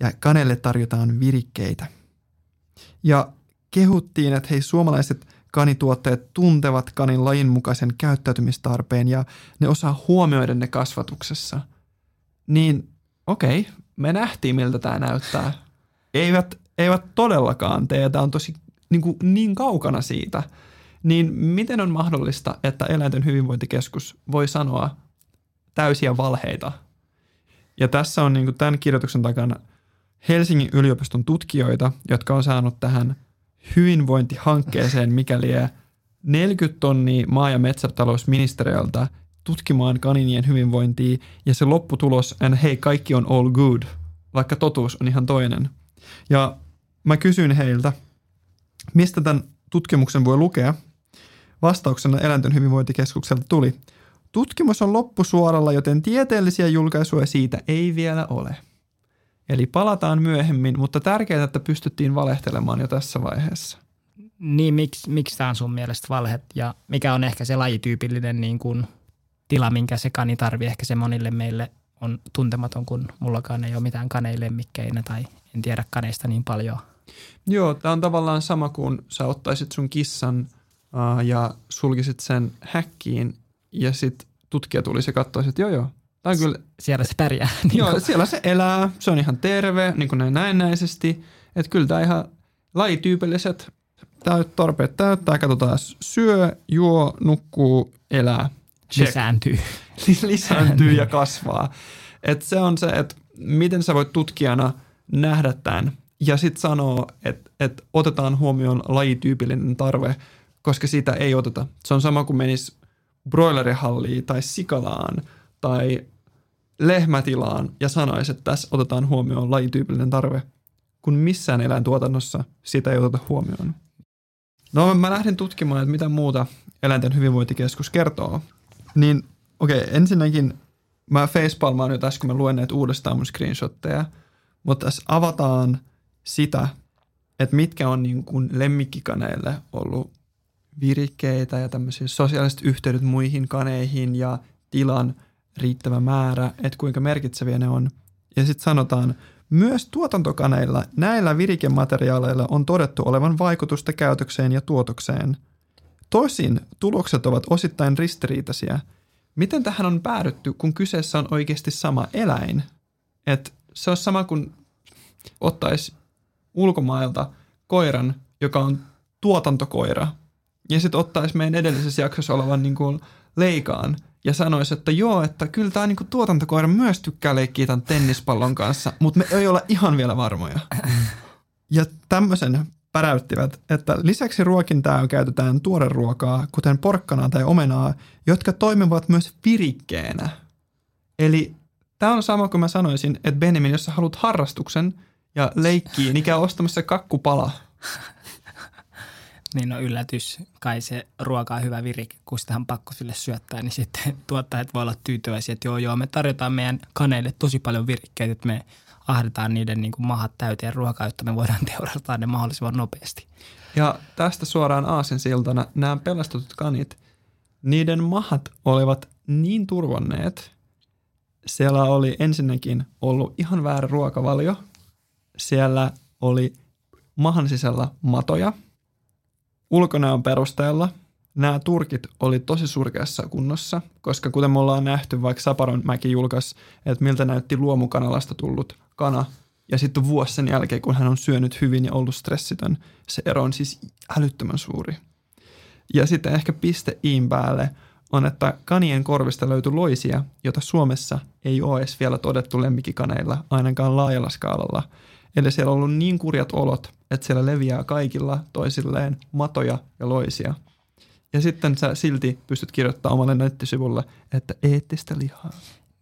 ja kanelle tarjotaan virikkeitä. Ja kehuttiin, että hei suomalaiset kanituottajat tuntevat kanin lajin mukaisen käyttäytymistarpeen ja ne osaa huomioida ne kasvatuksessa. Niin okei, okay, me nähtiin miltä tämä näyttää. Eivät eivät todellakaan tee, tämä on tosi niin, kuin, niin kaukana siitä, niin miten on mahdollista, että eläinten hyvinvointikeskus voi sanoa täysiä valheita? Ja tässä on niin kuin tämän kirjoituksen takana Helsingin yliopiston tutkijoita, jotka on saanut tähän hyvinvointihankkeeseen, mikäli 40 tonnia maa- ja metsätalousministeriöltä tutkimaan kaninien hyvinvointia, ja se lopputulos on hei, kaikki on all good, vaikka totuus on ihan toinen. Ja Mä kysyin heiltä, mistä tämän tutkimuksen voi lukea. Vastauksena Eläinten hyvinvointikeskukselta tuli, tutkimus on loppusuoralla, joten tieteellisiä julkaisuja siitä ei vielä ole. Eli palataan myöhemmin, mutta tärkeää, että pystyttiin valehtelemaan jo tässä vaiheessa. Niin, miksi, miksi tämä on sun mielestä valhe ja mikä on ehkä se lajityypillinen niin kuin, tila, minkä se kani tarvii. Ehkä se monille meille on tuntematon, kun mullakaan ei ole mitään kaneilemikkeinä tai en tiedä kaneista niin paljon. Joo, tämä on tavallaan sama kuin sä ottaisit sun kissan uh, ja sulkisit sen häkkiin ja sitten tutkija tulisi ja katsoisi, että joo joo, tämä on kyllä... Siellä se pärjää. niin joo, siellä se elää, se on ihan terve, niin kuin näin näennäisesti. Että kyllä tämä ihan lajityypilliset täyt, tarpeet täyttää, katsotaan, syö, juo, nukkuu, elää. Check. Lisääntyy. Lisääntyy ja kasvaa. Et se on se, että miten sä voit tutkijana nähdä tämän ja sitten sanoo, että, että otetaan huomioon lajityypillinen tarve, koska sitä ei oteta. Se on sama kuin menisi broilerihalliin tai sikalaan tai lehmätilaan ja sanoisi, että tässä otetaan huomioon lajityypillinen tarve, kun missään eläintuotannossa sitä ei oteta huomioon. No mä lähdin tutkimaan, että mitä muuta eläinten hyvinvointikeskus kertoo. Niin okei, okay, ensinnäkin mä facepalmaan nyt äsken, mä luen näitä uudestaan mun screenshotteja, mutta tässä avataan sitä, että mitkä on niin kuin lemmikkikaneille ollut virikkeitä ja tämmöisiä sosiaaliset yhteydet muihin kaneihin ja tilan riittävä määrä, että kuinka merkitseviä ne on. Ja sitten sanotaan, myös tuotantokaneilla näillä virikemateriaaleilla on todettu olevan vaikutusta käytökseen ja tuotokseen. Toisin tulokset ovat osittain ristiriitaisia. Miten tähän on päädytty, kun kyseessä on oikeasti sama eläin? Et se on sama kuin ottaisi ulkomailta koiran, joka on tuotantokoira, ja sitten ottaisi meidän edellisessä jaksossa olevan niin kuin leikaan ja sanoisi, että joo, että kyllä tämä niin tuotantokoira myös tykkää leikkiä tämän tennispallon kanssa, mutta me ei olla ihan vielä varmoja. Ja tämmöisen päräyttivät, että lisäksi ruokintaa käytetään tuoreruokaa, kuten porkkanaa tai omenaa, jotka toimivat myös virikkeenä. Eli tämä on sama kuin mä sanoisin, että Benjamin, jos sä haluat harrastuksen ja leikkii, niin käy ostamassa kakkupala. niin no yllätys, kai se ruoka on hyvä virike, kun sitä on pakko sille syöttää, niin sitten tuottajat voi olla tyytyväisiä, että joo joo, me tarjotaan meidän kaneille tosi paljon virikkeitä, että me ahdetaan niiden niin kuin mahat täyteen ruokaa, jotta me voidaan teurastaa ne mahdollisimman nopeasti. Ja tästä suoraan aasinsiltana nämä pelastetut kanit, niiden mahat olivat niin turvanneet, siellä oli ensinnäkin ollut ihan väärä ruokavalio, siellä oli mahan sisällä matoja – ulkonäön perusteella. Nämä turkit oli tosi surkeassa kunnossa, koska kuten me ollaan nähty, vaikka Saparon mäki julkaisi, että miltä näytti luomukanalasta tullut kana, ja sitten vuosi sen jälkeen, kun hän on syönyt hyvin ja ollut stressitön, se ero on siis älyttömän suuri. Ja sitten ehkä piste iin päälle on, että kanien korvista löytyi loisia, jota Suomessa ei ole edes vielä todettu lemmikkikaneilla, ainakaan laajalla skaalalla – Eli siellä on ollut niin kurjat olot, että siellä leviää kaikilla toisilleen matoja ja loisia. Ja sitten sä silti pystyt kirjoittamaan omalle nettisivulle, että eettistä lihaa.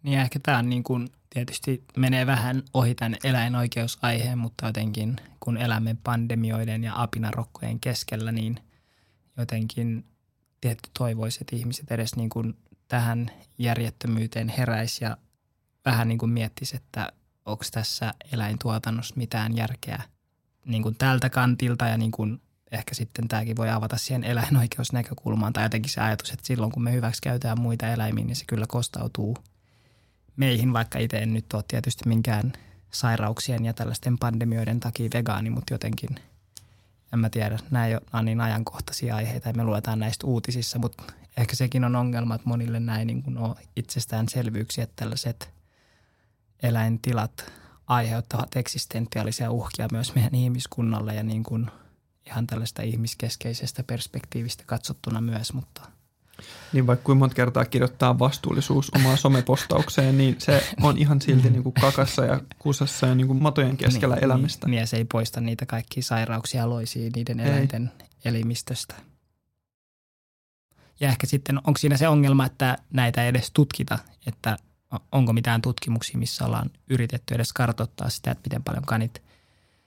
Niin ehkä tämä on niin kuin, tietysti menee vähän ohi tämän eläinoikeusaiheen, mutta jotenkin kun elämme pandemioiden ja apinarokkojen keskellä, niin jotenkin tietty toivoisi, että ihmiset edes niin kuin tähän järjettömyyteen heräisi ja vähän niin kuin miettisi, että onko tässä eläintuotannossa mitään järkeä niin kuin tältä kantilta ja niin kuin ehkä sitten tämäkin voi avata siihen eläinoikeusnäkökulmaan tai jotenkin se ajatus, että silloin kun me hyväksi käytetään muita eläimiä, niin se kyllä kostautuu meihin, vaikka itse en nyt ole tietysti minkään sairauksien ja tällaisten pandemioiden takia vegaani, mutta jotenkin en mä tiedä, nämä ei ole niin ajankohtaisia aiheita ja me luetaan näistä uutisissa, mutta ehkä sekin on ongelma, että monille näin niin kuin on itsestäänselvyyksiä, että tällaiset eläintilat aiheuttavat eksistentiaalisia uhkia myös meidän ihmiskunnalle ja niin kuin ihan tällaista ihmiskeskeisestä perspektiivistä katsottuna myös, mutta niin vaikka kuinka monta kertaa kirjoittaa vastuullisuus omaan somepostaukseen, niin se on ihan silti niin kuin kakassa ja kusassa ja niin kuin matojen keskellä niin, elämistä. Niin, ja se ei poista niitä kaikkia sairauksia loisia niiden ei. eläinten elimistöstä. Ja ehkä sitten, onko siinä se ongelma, että näitä ei edes tutkita, että onko mitään tutkimuksia, missä ollaan yritetty edes kartoittaa sitä, että miten paljon kanit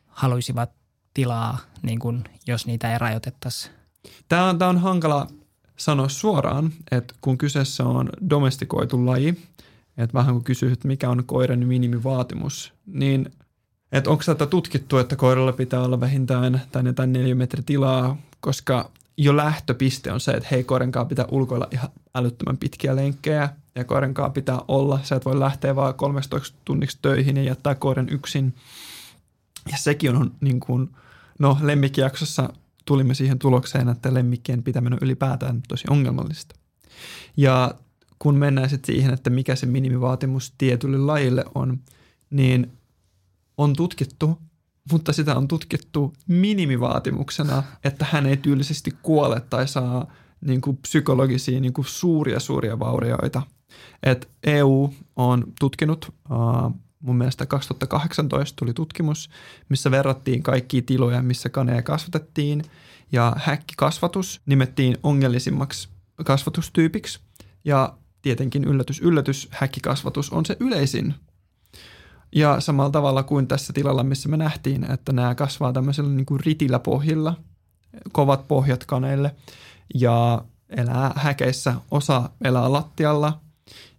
haluaisivat tilaa, niin kun, jos niitä ei rajoitettaisi? Tämä on, tämä on hankala sanoa suoraan, että kun kyseessä on domestikoitu laji, että vähän kun kysyy, että mikä on koiran minimivaatimus, niin että onko tätä tutkittu, että koiralla pitää olla vähintään tänne tai neljä metri tilaa koska jo lähtöpiste on se, että hei koirenkaa pitää ulkoilla ihan älyttömän pitkiä lenkkejä ja koirenkaa pitää olla. Sä et voi lähteä vaan 13 tunniksi töihin ja jättää koiren yksin. Ja sekin on niin kuin, no lemmikkijaksossa tulimme siihen tulokseen, että lemmikkien pitäminen on ylipäätään tosi ongelmallista. Ja kun mennään sitten siihen, että mikä se minimivaatimus tietylle lajille on, niin on tutkittu, mutta sitä on tutkittu minimivaatimuksena, että hän ei tyylisesti kuole tai saa niin kuin psykologisia niin kuin suuria suuria vaurioita. Et EU on tutkinut, uh, mun mielestä 2018 tuli tutkimus, missä verrattiin kaikkia tiloja, missä kaneja kasvatettiin, ja häkkikasvatus nimettiin ongellisimmaksi kasvatustyypiksi, ja tietenkin yllätys, yllätys, häkkikasvatus on se yleisin. Ja samalla tavalla kuin tässä tilalla, missä me nähtiin, että nämä kasvaa tämmöisellä niin kuin ritillä pohjilla, kovat pohjat kaneille ja elää häkeissä, osa elää lattialla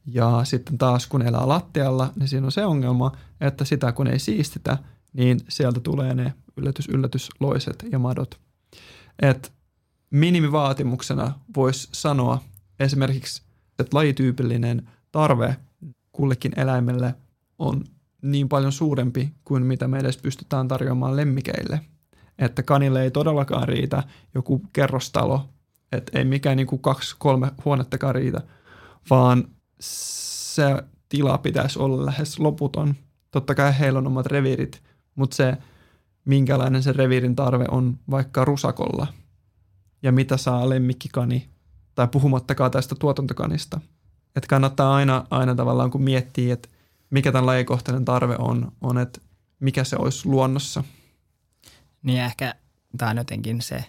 ja sitten taas kun elää lattialla, niin siinä on se ongelma, että sitä kun ei siistitä, niin sieltä tulee ne yllätys, yllätys, loiset ja madot. Et minimivaatimuksena voisi sanoa esimerkiksi, että lajityypillinen tarve kullekin eläimelle on niin paljon suurempi kuin mitä me edes pystytään tarjoamaan lemmikeille. Että kanille ei todellakaan riitä joku kerrostalo, että ei mikään niin kuin kaksi, kolme huonettakaan riitä, vaan se tila pitäisi olla lähes loputon. Totta kai heillä on omat reviirit, mutta se, minkälainen se reviirin tarve on vaikka rusakolla ja mitä saa lemmikkikani, tai puhumattakaan tästä tuotantokanista. Että kannattaa aina, aina tavallaan kun miettii, että mikä tämän lajikohtainen tarve on, on, että mikä se olisi luonnossa. Niin ehkä tämä on jotenkin se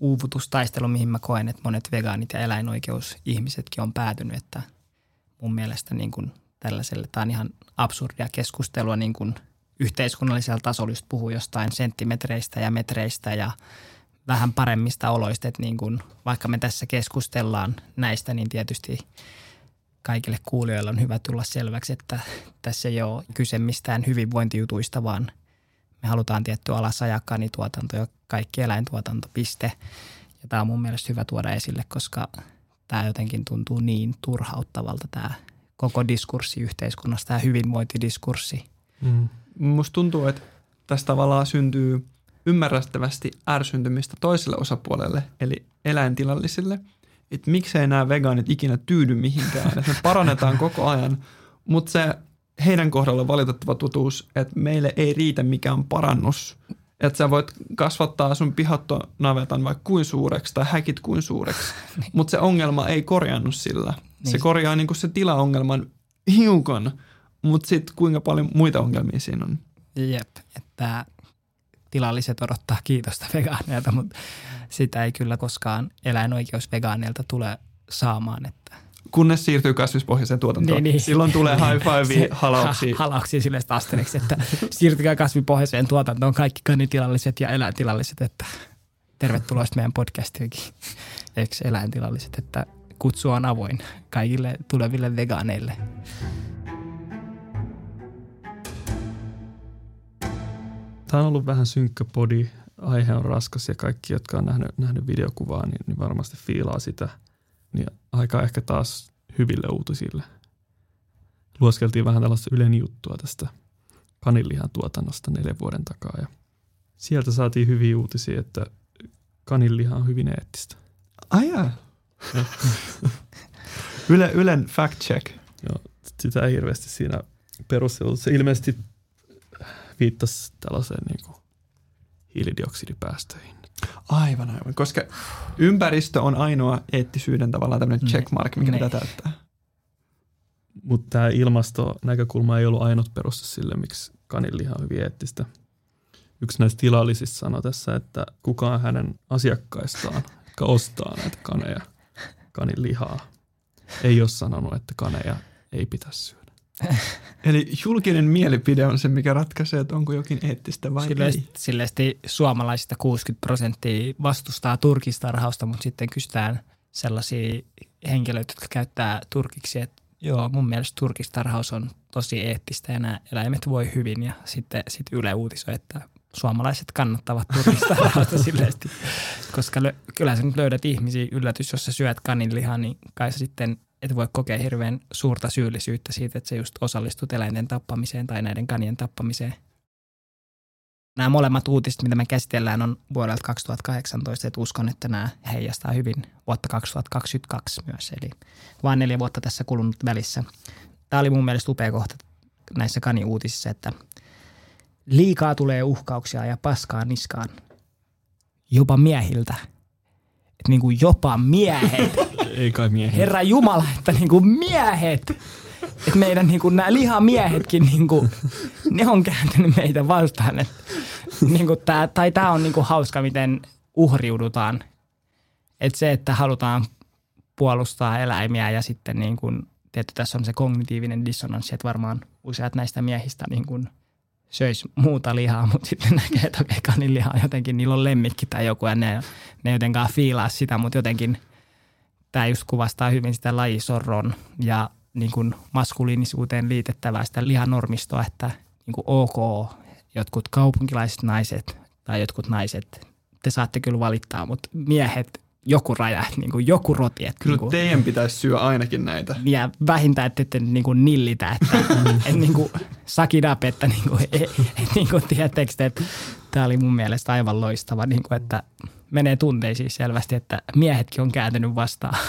uuvutustaistelu, mihin mä koen, että monet vegaanit ja eläinoikeusihmisetkin on päätynyt, että mun mielestä niin kuin tällaiselle, tämä on ihan absurdia keskustelua niin kuin yhteiskunnallisella tasolla just puhuu jostain senttimetreistä ja metreistä ja vähän paremmista oloista, että niin kuin, vaikka me tässä keskustellaan näistä, niin tietysti – kaikille kuulijoille on hyvä tulla selväksi, että tässä ei ole kyse mistään hyvinvointijutuista, vaan me halutaan tietty alas ajaa kanituotanto ja kaikki eläintuotanto, piste. Ja tämä on mun mielestä hyvä tuoda esille, koska tämä jotenkin tuntuu niin turhauttavalta tämä koko diskurssi yhteiskunnassa, tämä hyvinvointidiskurssi. Mm. Musta tuntuu, että tästä tavallaan syntyy ymmärrettävästi ärsyntymistä toiselle osapuolelle, eli eläintilallisille – että miksei nämä vegaanit ikinä tyydy mihinkään, että me parannetaan koko ajan, mutta se heidän kohdalla valitettava totuus, että meille ei riitä mikään parannus. Että sä voit kasvattaa sun pihattonavetan vaikka kuin suureksi tai häkit kuin suureksi, niin. mutta se ongelma ei korjannut sillä. Niin. Se korjaa niinku se tilaongelman hiukan, mutta sitten kuinka paljon muita ongelmia siinä on. Jep, että tilalliset odottaa kiitosta vegaaneilta, mutta sitä ei kyllä koskaan eläinoikeusvegaaneilta tule saamaan. Että Kunnes siirtyy kasvispohjaiseen tuotantoon. Niin, niin. Silloin tulee high five halauksia. halauksia sille astereksi, että siirtykää kasvipohjaiseen tuotantoon kaikki kanitilalliset ja eläintilalliset, että tervetuloa meidän podcastiinkin, eikö eläintilalliset, että kutsu on avoin kaikille tuleville vegaaneille. Tämä on ollut vähän synkkä podi aihe on raskas ja kaikki, jotka on nähnyt, nähnyt videokuvaa, niin, niin varmasti fiilaa sitä. Niin aika ehkä taas hyville uutisille. Luoskeltiin vähän tällaista Ylen juttua tästä kanilihan tuotannosta neljän vuoden takaa ja sieltä saatiin hyviä uutisia, että kaniliha on hyvin eettistä. Ai Yle, Ylen fact check. Joo, sitä ei hirveästi siinä perustelu. Se ilmeisesti viittasi tällaiseen niin kuin hiilidioksidipäästöihin. Aivan, aivan. Koska ympäristö on ainoa eettisyyden tavallaan tämmöinen mm. checkmark, mikä pitää täyttää. Mutta tämä ilmastonäkökulma ei ollut ainut peruste sille, miksi kaniliha on hyvin eettistä. Yksi näistä tilallisista sanoi tässä, että kukaan hänen asiakkaistaan, jotka ostaa näitä kaneja, kanilihaa, ei ole sanonut, että kaneja ei pitäisi syödä. Eli julkinen mielipide on se, mikä ratkaisee, että onko jokin eettistä vai Silleesti, ei. Silleesti suomalaisista 60 prosenttia vastustaa turkistarhausta, mutta sitten kysytään sellaisia henkilöitä, jotka käyttää turkiksi, että joo, mun mielestä turkistarhaus on tosi eettistä ja nämä eläimet voi hyvin. Ja sitten sit Yle uutisoi, että suomalaiset kannattavat turkistarhausta silleesti, koska lö, kyllä sä nyt löydät ihmisiä yllätys, jos sä syöt kaninlihaa, niin kai sä sitten et voi kokea hirveän suurta syyllisyyttä siitä, että sä just osallistut eläinten tappamiseen tai näiden kanien tappamiseen. Nämä molemmat uutiset, mitä me käsitellään, on vuodelta 2018, että uskon, että nämä heijastaa hyvin vuotta 2022 myös, eli vain neljä vuotta tässä kulunut välissä. Tämä oli mun mielestä upea kohta näissä kaniuutisissa, että liikaa tulee uhkauksia ja paskaa niskaan jopa miehiltä. Niin kuin jopa miehet. Ei kai miehiä. Herra Jumala, että niin kuin miehet. Että meidän niin kuin nämä lihamiehetkin, niin kuin, ne on kääntynyt meitä vastaan. Että, niin kuin tää, tai tämä on niin kuin hauska, miten uhriudutaan. Että se, että halutaan puolustaa eläimiä ja sitten niin kuin, tietysti tässä on se kognitiivinen dissonanssi, että varmaan useat näistä miehistä niin kuin söisi muuta lihaa, mutta sitten näkee, että okei, kanilihaa jotenkin, niillä on lemmikki tai joku ja ne, ne jotenkaan fiilaa sitä, mutta jotenkin tämä just kuvastaa hyvin sitä lajisorron ja niin kuin maskuliinisuuteen liitettävää sitä lihanormistoa, että niin kuin ok, jotkut kaupunkilaiset naiset tai jotkut naiset, te saatte kyllä valittaa, mutta miehet, joku raja, niin kuin joku roti. Että Kyllä niin kuin, teidän pitäisi syödä ainakin näitä. ja vähintään, että ette niin kuin nillitä, että et niin kuin suck it up, että niin kuin, et, niin kuin tiedättekö te, että tämä oli mun mielestä aivan loistava, niin kuin, että menee tunteisiin selvästi, että miehetkin on kääntynyt vastaan.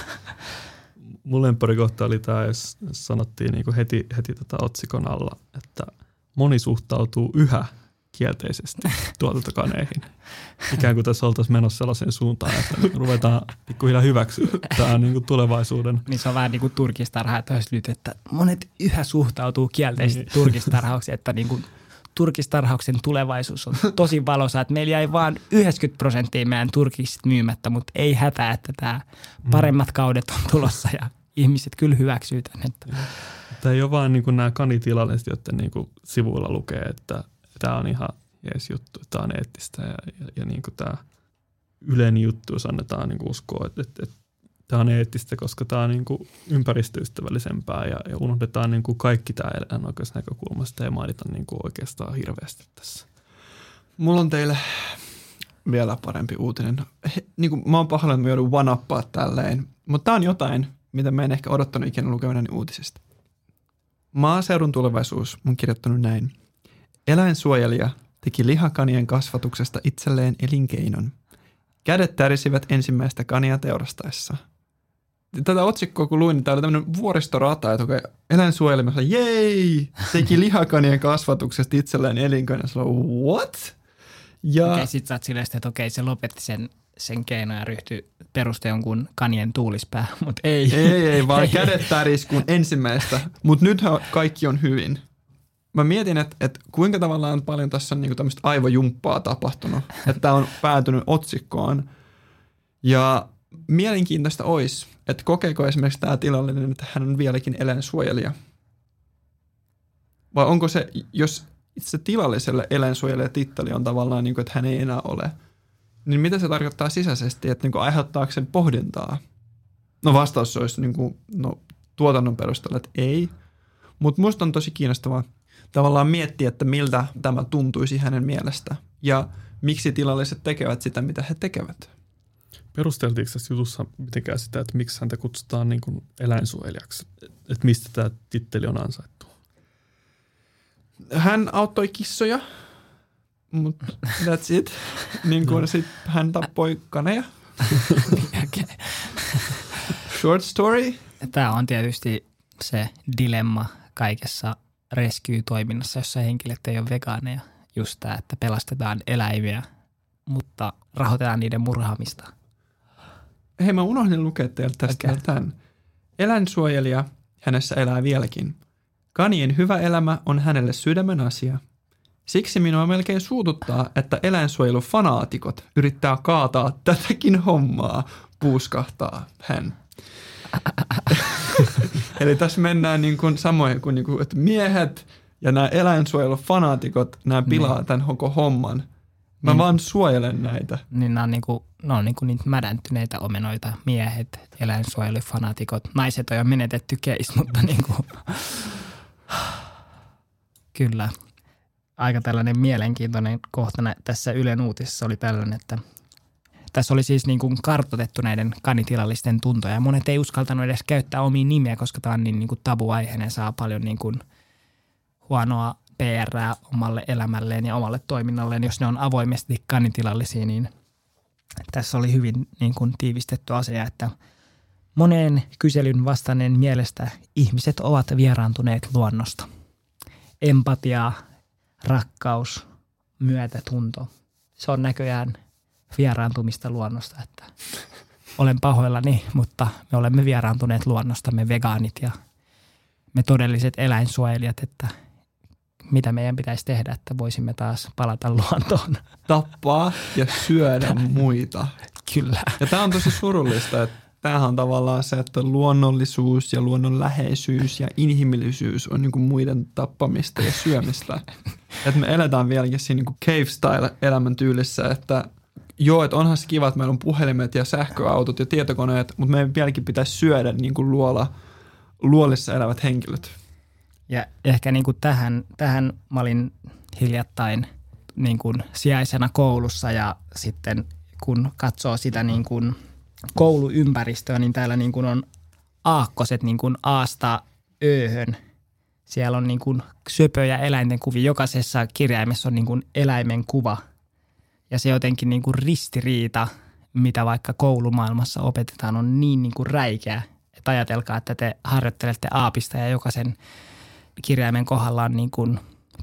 Mun lempparikohta oli tämä, jos sanottiin niin kuin heti, heti tota otsikon alla, että moni suhtautuu yhä kielteisesti tuotantokaneihin. Ikään kuin tässä oltaisiin menossa sellaiseen suuntaan, että nyt ruvetaan pikkuhiljaa hyväksyä tämä niin kuin tulevaisuuden. Niin se on vähän niin kuin turkistarha, että olisi nyt, että monet yhä suhtautuu kielteisesti turkistarhaukseen, että niin kuin turkistarhauksen tulevaisuus on tosi valoisa, että meillä jäi vain 90 prosenttia meidän turkistit myymättä, mutta ei hätää, että tämä paremmat kaudet on tulossa ja ihmiset kyllä hyväksyy tämän. Että Tämä ei ole vaan niin kuin nämä kanitilalliset, joiden niin kuin sivuilla lukee, että tämä on ihan jees juttu, tämä on eettistä ja, ja, ja niin kuin tämä yleinen juttu, jos annetaan niin uskoa, että, että, että tämä on eettistä, koska tämä on niin kuin ympäristöystävällisempää ja, ja unohdetaan niin kuin kaikki tämä eläinoikeusnäkökulmasta ja mainita niin kuin oikeastaan hirveästi tässä. Mulla on teille vielä parempi uutinen. He, niin kuin, mä oon pahoillani, että mä joudun one tälleen, mutta tää on jotain, mitä mä en ehkä odottanut ikinä lukevani uutisista. Maaseudun tulevaisuus on kirjoittanut näin. Eläinsuojelija teki lihakanien kasvatuksesta itselleen elinkeinon. Kädet tärisivät ensimmäistä kania teurastaessa. Tätä otsikkoa kun luin, niin tää oli tämmöinen vuoristorata, että okei, eläinsuojelemassa, jei, teki lihakanien kasvatuksesta itselleen elinkeinon. Sillä what? Ja okei, sit sä oot silleen, että okei, se lopetti sen, sen keinon ja ryhtyi peruste jonkun kanien tuulispää, mutta ei. Ei, ei, vaan kädet täris kuin ensimmäistä. Mutta nythän kaikki on hyvin. Mä mietin, että, että kuinka tavallaan paljon tässä on niinku tämmöistä aivojumppaa tapahtunut, että tämä on päätynyt otsikkoon. Ja mielenkiintoista olisi, että kokeeko esimerkiksi tämä tilallinen, että hän on vieläkin eläinsuojelija. Vai onko se, jos itse tilalliselle eläinsuojelijatitteli on tavallaan niin kuin, että hän ei enää ole, niin mitä se tarkoittaa sisäisesti, että niin kuin aiheuttaako sen pohdintaa? No vastaus olisi niin kuin, no, tuotannon perusteella, että ei. Mutta musta on tosi kiinnostavaa tavallaan miettiä, että miltä tämä tuntuisi hänen mielestä ja miksi tilalliset tekevät sitä, mitä he tekevät. Perusteltiinko tässä jutussa mitenkään sitä, että miksi häntä kutsutaan niin kuin eläinsuojelijaksi? Että mistä tämä titteli on ansaittu? Hän auttoi kissoja, mutta that's it. Niin kuin sit hän tappoi kaneja. Short story. Tämä on tietysti se dilemma kaikessa rescue-toiminnassa, jossa henkilöt ei ole vegaaneja. Just tämä, että pelastetaan eläimiä, mutta rahoitetaan niiden murhaamista. Hei, mä unohdin lukea teiltä tästä okay. tämän. Eläinsuojelija hänessä elää vieläkin. Kanien hyvä elämä on hänelle sydämen asia. Siksi minua melkein suututtaa, että eläinsuojelufanaatikot yrittää kaataa tätäkin hommaa, puuskahtaa hän. Eli tässä mennään niin kuin samoin kuin, niin kuin että miehet ja nämä eläinsuojelufanaatikot, nämä pilaa tämän koko homman. Mä Niin. vaan suojelen näitä. Niin nämä on, niinku, ne on niinku niitä mädäntyneitä omenoita, miehet, eläinsuojelufanatikot. Naiset on jo menetetty case, mutta niinku, kyllä. aika tällainen mielenkiintoinen kohta tässä Ylen uutisessa oli tällainen, että tässä oli siis niin kuin kartotettu näiden kanitilallisten tuntoja. Monet ei uskaltanut edes käyttää omiin nimiä, koska tämä on niin, niin kuin saa paljon niin kuin huonoa PR omalle elämälleen ja omalle toiminnalleen. Jos ne on avoimesti kanitilallisia, niin tässä oli hyvin niin kuin tiivistetty asia, että moneen kyselyn vastanneen mielestä ihmiset ovat vieraantuneet luonnosta. Empatia, rakkaus, myötätunto. Se on näköjään vieraantumista luonnosta, että olen pahoillani, mutta me olemme vieraantuneet luonnosta, me vegaanit ja me todelliset eläinsuojelijat, että mitä meidän pitäisi tehdä, että voisimme taas palata luontoon. Tappaa ja syödä muita. Kyllä. Ja tämä on tosi surullista, että tämähän on tavallaan se, että luonnollisuus ja luonnonläheisyys ja inhimillisyys on niin muiden tappamista ja syömistä. että me eletään vieläkin siinä niin cave style elämäntyylissä, että joo, että onhan se kiva, että meillä on puhelimet ja sähköautot ja tietokoneet, mutta meidän vieläkin pitäisi syödä niin kuin luola, luolissa elävät henkilöt. Ja ehkä niin kuin tähän, tähän mä olin hiljattain niin kuin sijaisena koulussa ja sitten kun katsoo sitä niin kuin kouluympäristöä, niin täällä niin kuin on aakkoset niin kuin aasta ööhön. Siellä on niin kuin söpöjä eläinten kuvia. Jokaisessa kirjaimessa on niin kuin eläimen kuva. Ja se jotenkin niin kuin ristiriita, mitä vaikka koulumaailmassa opetetaan, on niin, niin kuin räikeä. Että ajatelkaa, että te harjoittelette aapista ja jokaisen kirjaimen kohdalla on niin kuin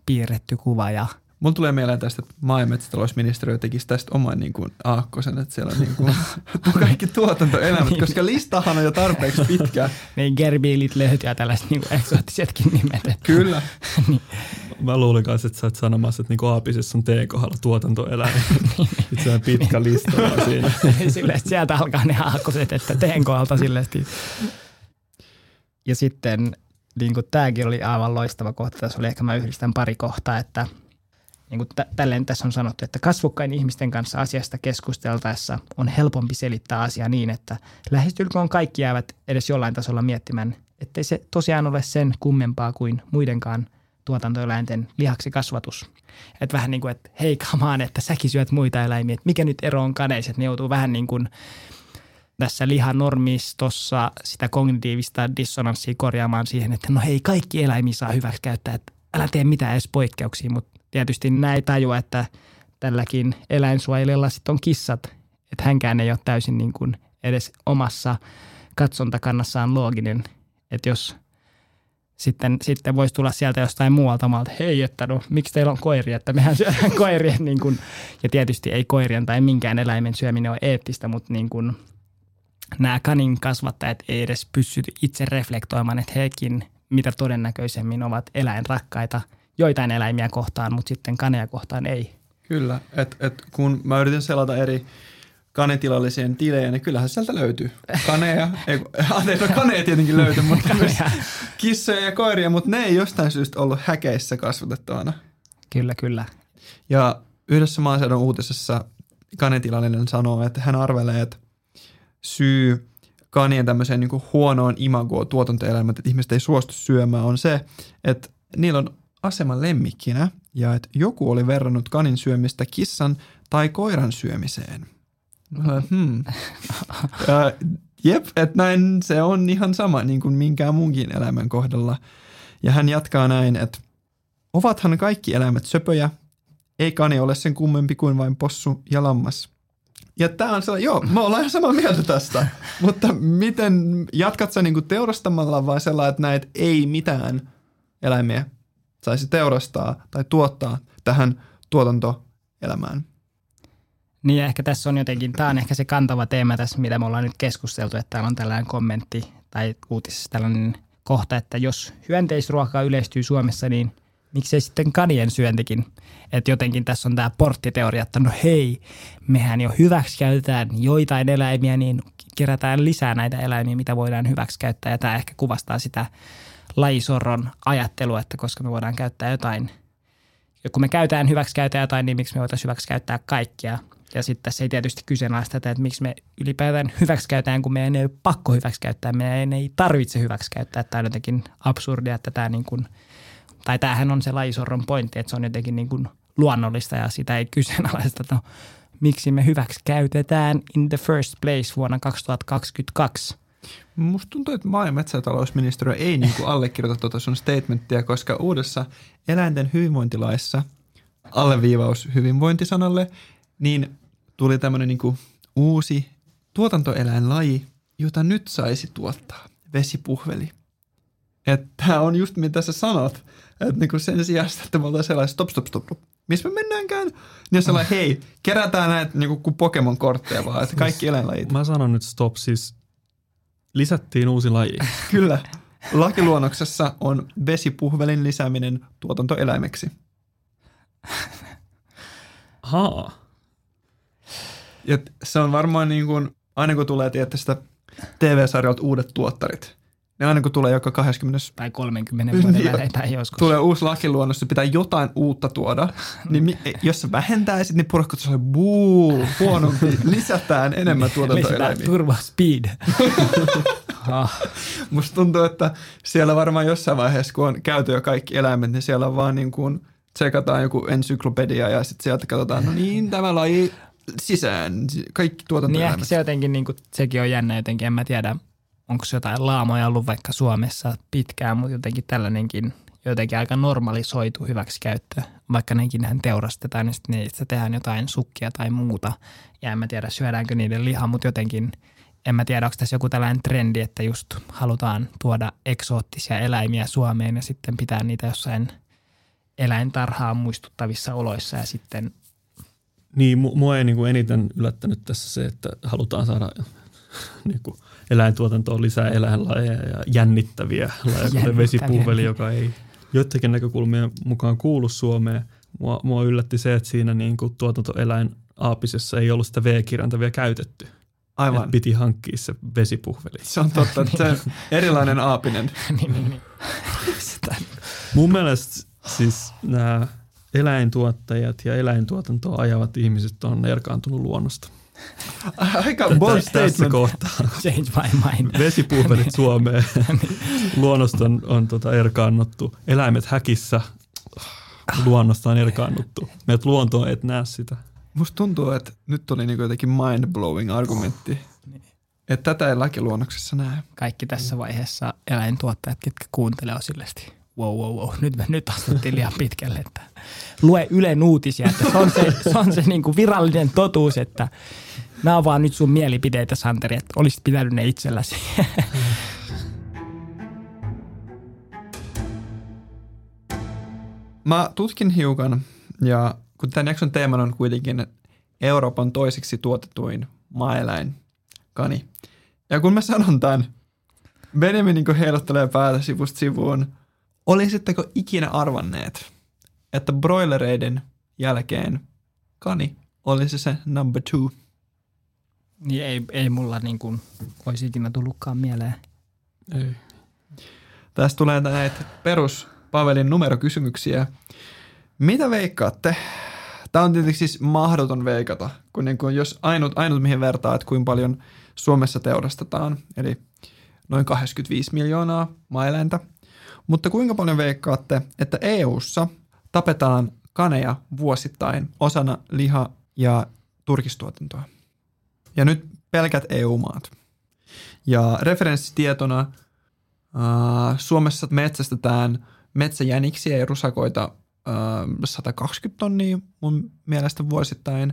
piirretty kuva ja Mulla tulee mieleen tästä, että maa- ja metsätalousministeriö tekisi tästä oman niin kuin, aakkosen, että siellä on niin kuin, kaikki tuotantoelämät, niin. koska listahan on jo tarpeeksi pitkä. niin gerbiilit löytyy ja tällaiset niin eksoottisetkin nimet. Kyllä. niin. Mä luulin kanssa, että sä et sanomassa, että niin Aapisessa on teen kohdalla tuotantoeläin. Sitten se on pitkä lista siinä. Silleen, sieltä alkaa ne aakkoset, että teen kohdalta silleen. Ja sitten niin kuin tämäkin oli aivan loistava kohta. Tässä oli ehkä mä yhdistän pari kohtaa, että niin kuin t- tälleen tässä on sanottu, että kasvokkain ihmisten kanssa asiasta keskusteltaessa on helpompi selittää asia niin, että lähestulkoon kaikki jäävät edes jollain tasolla miettimään, ettei se tosiaan ole sen kummempaa kuin muidenkaan tuotantoeläinten lihaksi kasvatus. Että vähän niin kuin, että hei kamaan, että säkin syöt muita eläimiä, että mikä nyt ero on kaneiset, ne joutuu vähän niin kuin tässä lihanormistossa sitä kognitiivista dissonanssia korjaamaan siihen, että no hei, kaikki eläimiä saa hyväksi käyttää, että älä tee mitään edes poikkeuksia, mutta tietysti näin tajua, että tälläkin eläinsuojelijalla sitten on kissat, että hänkään ei ole täysin niin kuin edes omassa katsontakannassaan looginen, että jos sitten, sitten voisi tulla sieltä jostain muualta maalta, hei, että no, miksi teillä on koiria, että mehän syödään koiria, niin kuin, ja tietysti ei koirien tai minkään eläimen syöminen ole eettistä, mutta niin kuin, nämä kanin kasvattajat ei edes pysty itse reflektoimaan, että hekin mitä todennäköisemmin ovat eläinrakkaita joitain eläimiä kohtaan, mutta sitten kaneja kohtaan ei. Kyllä, että et kun mä yritin selata eri kanetilallisien tilejä, niin kyllähän sieltä löytyy kaneja. ei, anteeksi, no kaneja tietenkin löytyy, mutta myös kissoja ja koiria, mutta ne ei jostain syystä ollut häkeissä kasvatettavana. Kyllä, kyllä. Ja yhdessä maaseudun uutisessa kanetilallinen sanoo, että hän arvelee, että syy kanien tämmöiseen niin huonoon imagoon tuotantoelämät, että ihmiset ei suostu syömään, on se, että niillä on asema lemmikkinä ja että joku oli verrannut kanin syömistä kissan tai koiran syömiseen. Hmm. Ja, jep, että näin se on ihan sama niin kuin minkään muunkin elämän kohdalla. Ja hän jatkaa näin, että ovathan kaikki eläimet söpöjä, ei kani ole sen kummempi kuin vain possu ja lammas. Ja tämä on sellainen, joo, mä ollaan ihan samaa mieltä tästä, mutta miten, jatkat sä niinku teurastamalla vai sellainen, että näet ei mitään eläimiä saisi teurastaa tai tuottaa tähän tuotantoelämään? Niin ehkä tässä on jotenkin, tämä on ehkä se kantava teema tässä, mitä me ollaan nyt keskusteltu, että täällä on tällainen kommentti tai uutisessa tällainen kohta, että jos hyönteisruoka yleistyy Suomessa, niin miksei sitten kanien syöntikin. Että jotenkin tässä on tämä porttiteoria, että no hei, mehän jo hyväksikäytetään joitain eläimiä, niin kerätään lisää näitä eläimiä, mitä voidaan hyväksikäyttää. Ja tämä ehkä kuvastaa sitä lajisorron ajattelua, että koska me voidaan käyttää jotain, kun me käytetään hyväksikäytetään jotain, niin miksi me voitaisiin hyväksikäyttää kaikkia. Ja sitten tässä ei tietysti kyseenalaista, että miksi me ylipäätään hyväksikäytetään, kun meidän ei ole pakko hyväksikäyttää, meidän ei tarvitse hyväksikäyttää. Tämä on jotenkin absurdia, että tämä niin kuin – tai tämähän on se lajisorron pointti, että se on jotenkin niin kuin luonnollista ja sitä ei kyseenalaista, että no, miksi me hyväksi käytetään in the first place vuonna 2022. Musta tuntuu, että maa- ja metsätalousministeriö ei niin kuin allekirjoita tuota sun statementtia, koska uudessa eläinten hyvinvointilaissa alleviivaus hyvinvointisanalle, niin tuli tämmöinen niin kuin uusi tuotantoeläinlaji, jota nyt saisi tuottaa, vesipuhveli. Että tämä on just mitä sä sanot, että niin kuin sen sijaan, että me ollaan sellainen stop, stop, stop, stop. missä me mennäänkään, niin on sellainen, hei, kerätään näitä niin kuin Pokemon-kortteja vaan, että kaikki eläinlajit. Mä sanon nyt stop, siis lisättiin uusi laji. Kyllä. Lakiluonnoksessa on vesipuhvelin lisääminen tuotantoeläimeksi. Haa. Ja se on varmaan niin kuin, aina kun tulee tietysti sitä TV-sarjalta uudet tuottarit, niin aina kun tulee joka 20. Tai 30 vuoden Niin. välein tai joskus. tulee uusi lakiluonnos, se pitää jotain uutta tuoda, niin mi- jos sä vähentäisit, niin porukka tulee buu, huonompi, lisätään enemmän Lisätään tuotantoeläimiä. turva speed. ah, Musta tuntuu, että siellä varmaan jossain vaiheessa, kun on käyty jo kaikki eläimet, niin siellä on vaan niin kuin tsekataan joku ensyklopedia ja sitten sieltä katsotaan, no niin, tämä laji sisään, kaikki niin tuotantoeläimet. ehkä se jotenkin, niin kuin, sekin on jännä jotenkin, en mä tiedä, onko jotain laamoja ollut vaikka Suomessa pitkään, mutta jotenkin tällainenkin jotenkin aika normalisoitu hyväksikäyttö. Vaikka nekin teurastetaan, niin sitten niistä tehdään jotain sukkia tai muuta. Ja en mä tiedä, syödäänkö niiden lihaa, mutta jotenkin, en mä tiedä, onko tässä joku tällainen trendi, että just halutaan tuoda eksoottisia eläimiä Suomeen ja sitten pitää niitä jossain eläintarhaa muistuttavissa oloissa ja sitten Niin, mu- mua ei niinku eniten yllättänyt tässä se, että halutaan saada niinku eläintuotantoon lisää eläinlajeja ja jännittäviä lajeja, kuten vesipuhveli, joka ei joidenkin näkökulmien mukaan kuulu Suomeen. Mua, mua yllätti se, että siinä niinku tuotantoeläin aapisessa ei ollut sitä V-kirjainta vielä käytetty. Aivan. Et piti hankkia se vesipuhveli. Se on totta, että se on erilainen aapinen. niin, niin, niin. Mun mielestä siis nämä eläintuottajat ja eläintuotantoa ajavat ihmiset on erkaantunut luonnosta. Aika bold tässä statement. kohtaa. Change my mind. Vesipuhvelit Suomeen. Luonnosta on, on tota erkaannuttu. Eläimet häkissä. Luonnosta on erkaannuttu. Meidät luontoon et näe sitä. Musta tuntuu, että nyt tuli niinku jotenkin mind-blowing argumentti. Että tätä ei lakiluonnoksessa näe. Kaikki tässä vaiheessa eläintuottajat, ketkä kuuntelee on sillesti, wow, wow, wow, nyt, me, nyt astuttiin liian pitkälle, että lue Ylen uutisia, että se on se, se, on se niin kuin virallinen totuus, että nämä on vaan nyt sun mielipiteitä, Santeri, että olisit pitänyt ne itselläsi. Mä tutkin hiukan, ja kun tämän jakson teemana on kuitenkin Euroopan toiseksi tuotetuin maaeläin, kani. Ja kun mä sanon tämän, Benjamin niin heilottelee päätä sivusta sivuun. Olisitteko ikinä arvanneet, että broilereiden jälkeen kani olisi se number two? niin ei, ei mulla niin kuin olisi ikinä tullutkaan mieleen. Ei. Tästä tulee näitä perus Pavelin numerokysymyksiä. Mitä veikkaatte? Tämä on tietysti siis mahdoton veikata, kun, niin kuin jos ainut, ainut mihin vertaa, että kuinka paljon Suomessa teurastetaan, eli noin 85 miljoonaa maaeläintä. Mutta kuinka paljon veikkaatte, että EU:ssa tapetaan kaneja vuosittain osana liha- ja turkistuotantoa? Ja nyt pelkät EU-maat. Ja referenssitietona Uh, Suomessa metsästetään metsäjäniksiä ja rusakoita uh, 120 tonnia mun mielestä vuosittain.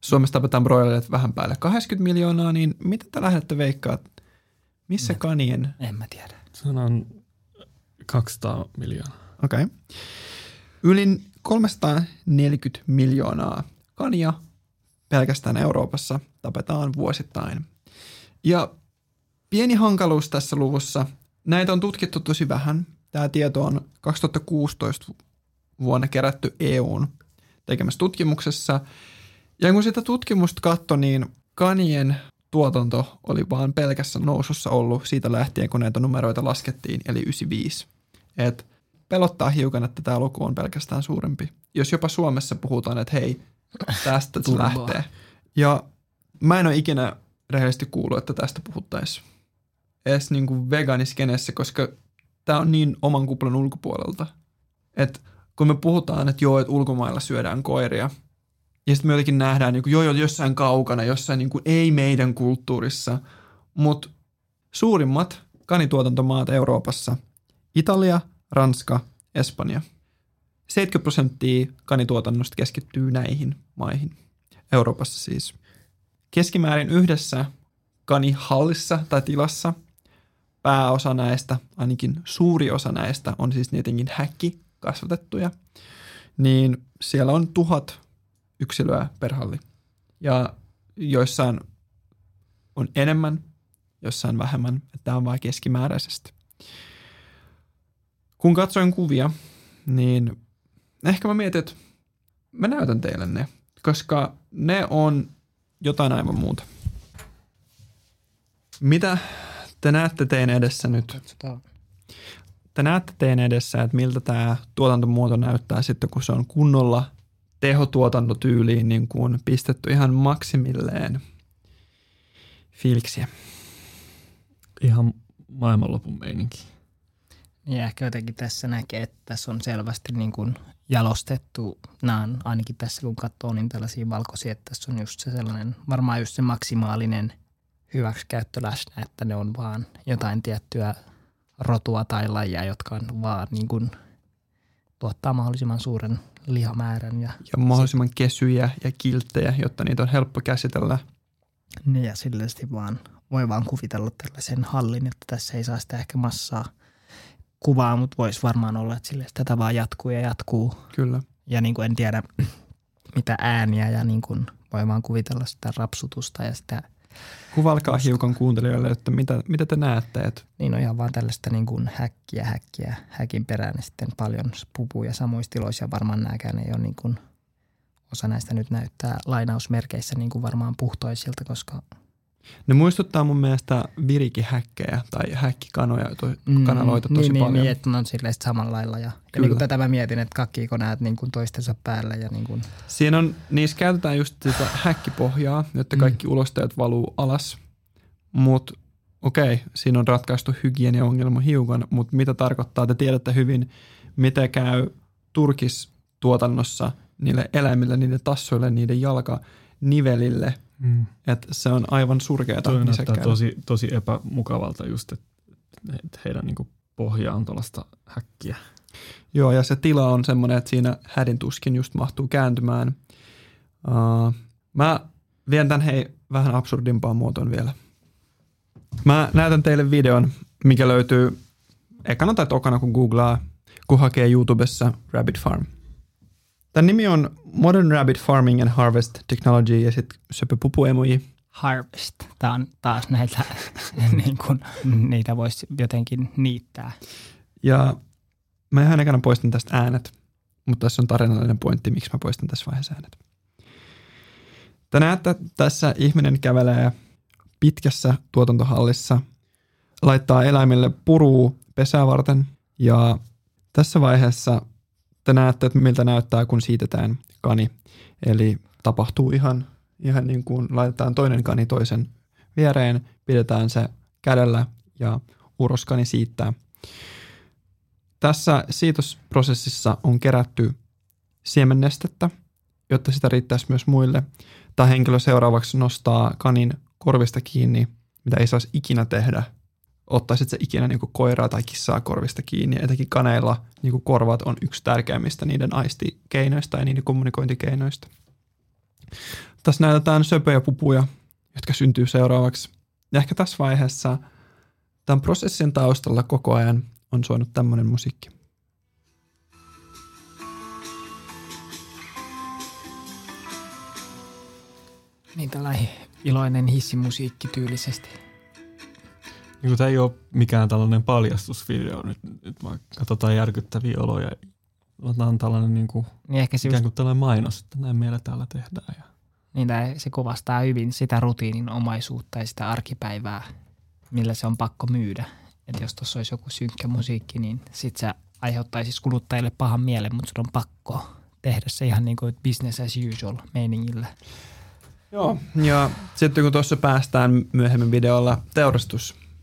Suomessa tapetaan broilerit vähän päälle 80 miljoonaa, niin mitä te lähdette veikkaa? Missä kanien? En mä tiedä. Sanon 200 miljoonaa. Okei. Okay. Yli 340 miljoonaa kania pelkästään Euroopassa tapetaan vuosittain. Ja pieni hankaluus tässä luvussa. Näitä on tutkittu tosi vähän. Tämä tieto on 2016 vuonna kerätty EUn tekemässä tutkimuksessa. Ja kun sitä tutkimusta katsoi, niin kanien tuotanto oli vaan pelkässä nousussa ollut siitä lähtien, kun näitä numeroita laskettiin, eli 95. Et pelottaa hiukan, että tämä luku on pelkästään suurempi. Jos jopa Suomessa puhutaan, että hei, tästä se lähtee. Ja mä en ole ikinä rehellisesti kuullut, että tästä puhuttaisiin edes niin kuin veganiskenessä, koska tämä on niin oman kuplan ulkopuolelta. että kun me puhutaan, että joo, että ulkomailla syödään koiria, ja sitten me jotenkin nähdään niin kuin, joo, joo, jossain kaukana, jossain niin kuin, ei meidän kulttuurissa, mutta suurimmat kanituotantomaat Euroopassa, Italia, Ranska, Espanja. 70 prosenttia kanituotannosta keskittyy näihin maihin, Euroopassa siis. Keskimäärin yhdessä kanihallissa tai tilassa pääosa näistä, ainakin suuri osa näistä, on siis tietenkin häkki kasvatettuja, niin siellä on tuhat yksilöä per halli. Ja joissain on enemmän, jossain vähemmän, että tämä on vain keskimääräisesti. Kun katsoin kuvia, niin ehkä mä mietin, että mä näytän teille ne, koska ne on jotain aivan muuta. Mitä te näette teidän edessä nyt? Katsotaan. Te näette teidän edessä, että miltä tämä tuotantomuoto näyttää sitten, kun se on kunnolla tehotuotantotyyliin niin kuin pistetty ihan maksimilleen fiiliksiä. Ihan maailmanlopun meininki. Niin ehkä jotenkin tässä näkee, että tässä on selvästi niin kuin jalostettu, nämä on ainakin tässä kun katsoo, niin tällaisia valkoisia, että tässä on just se sellainen, varmaan just se maksimaalinen hyväksikäyttö läsnä, että ne on vaan jotain tiettyä rotua tai lajia, jotka on vaan niin kuin tuottaa mahdollisimman suuren lihamäärän ja, Ja mahdollisimman kesyjä ja kilttejä, jotta niitä on helppo käsitellä. niin ja sillä sitten vaan voi vaan kuvitella tällaisen hallin, että tässä ei saa sitä ehkä massaa kuvaa, mutta voisi varmaan olla, että sille tätä vaan jatkuu ja jatkuu. Kyllä. Ja niin kuin en tiedä mitä ääniä ja niin kuin voi vaan kuvitella sitä rapsutusta ja sitä, Kuvalkaa hiukan kuuntelijoille, että mitä, mitä te näette. Että niin on ihan vaan tällaista niin kuin häkkiä, häkkiä, häkin perään ja sitten paljon pupuja samoissa tiloissa ja varmaan nämäkään ei ole niin kuin, osa näistä nyt näyttää lainausmerkeissä niin kuin varmaan puhtoisilta, koska ne muistuttaa mun mielestä virikihäkkejä tai häkkikanoja, to, kanaloita tosi niin, paljon. Niin, niin, että ne on silleen samalla lailla. Ja, ja Kyllä. niin kuin tätä mä mietin, että kakkiiko näet niin kuin toistensa päällä ja niin kuin, Siinä on, niissä käytetään just sitä häkkipohjaa, jotta Mm. kaikki ulosteet valuu alas. Mutta okei, siinä on ratkaistu hygieniaongelma hiukan, mutta mitä tarkoittaa, te tiedätte hyvin, mitä käy turkistuotannossa niille eläimille, niiden tassuille, niiden jalkanivelille, Mm. että se on aivan surkeata. Toi näyttää tosi, tosi epämukavalta just, että että heidän niin pohja on tuollaista häkkiä. Joo, ja se tila on semmoinen, että siinä hädin tuskin just mahtuu kääntymään. Uh, mä vien tämän hei vähän absurdimpaan muotoon vielä. Mä näytän teille videon, mikä löytyy ekana tai tokana, kun googlaa, kun hakee YouTubessa Rabbit Farm. Tämän nimi on Modern Rabbit Farming and Harvest Technology ja sitten söpö pupu emoji. harvest. Tämä on taas näitä, niin kuin, niitä voisi jotenkin niittää. Ja mä ihan ekana poistan tästä äänet, mutta tässä on tarinallinen pointti, miksi mä poistan tässä vaiheessa äänet. Te näette, tässä ihminen kävelee pitkässä tuotantohallissa, laittaa eläimille puruu pesää varten ja tässä vaiheessa te näette, että miltä näyttää, kun siitetään kani. Eli tapahtuu ihan, ihan niin kuin laitetaan toinen kani toisen viereen, pidetään se kädellä ja uroskani siittää. Tässä siitosprosessissa on kerätty siemennestettä, jotta sitä riittäisi myös muille. Tämä henkilö seuraavaksi nostaa kanin korvista kiinni, mitä ei saisi ikinä tehdä. Ottaisit se ikinä niin koiraa tai kissaa korvista kiinni. Etenkin kaneilla niin korvat on yksi tärkeimmistä niiden aistikeinoista ja niiden kommunikointikeinoista. Tässä näytetään söpöjä pupuja, jotka syntyy seuraavaksi. Ja ehkä tässä vaiheessa tämän prosessin taustalla koko ajan on soinut tämmöinen musiikki. Niin tällainen iloinen hissimusiikki tyylisesti. Niin kuin tämä ei ole mikään tällainen paljastusvideo nyt, nyt vaan katsotaan järkyttäviä oloja. Otetaan tällainen niin kuin, Niin ehkä se, just, ikään kuin tällainen mainos, että näin meillä täällä tehdään. Ja niin tää, se kuvastaa hyvin sitä rutiininomaisuutta ja sitä arkipäivää, millä se on pakko myydä. Että jos tuossa olisi joku synkkä musiikki, niin sit se aiheuttaisi siis kuluttajille pahan mielen, mutta sun on pakko tehdä se ihan niin kuin business as usual meiningillä. Joo. Ja sitten kun tuossa päästään myöhemmin videolla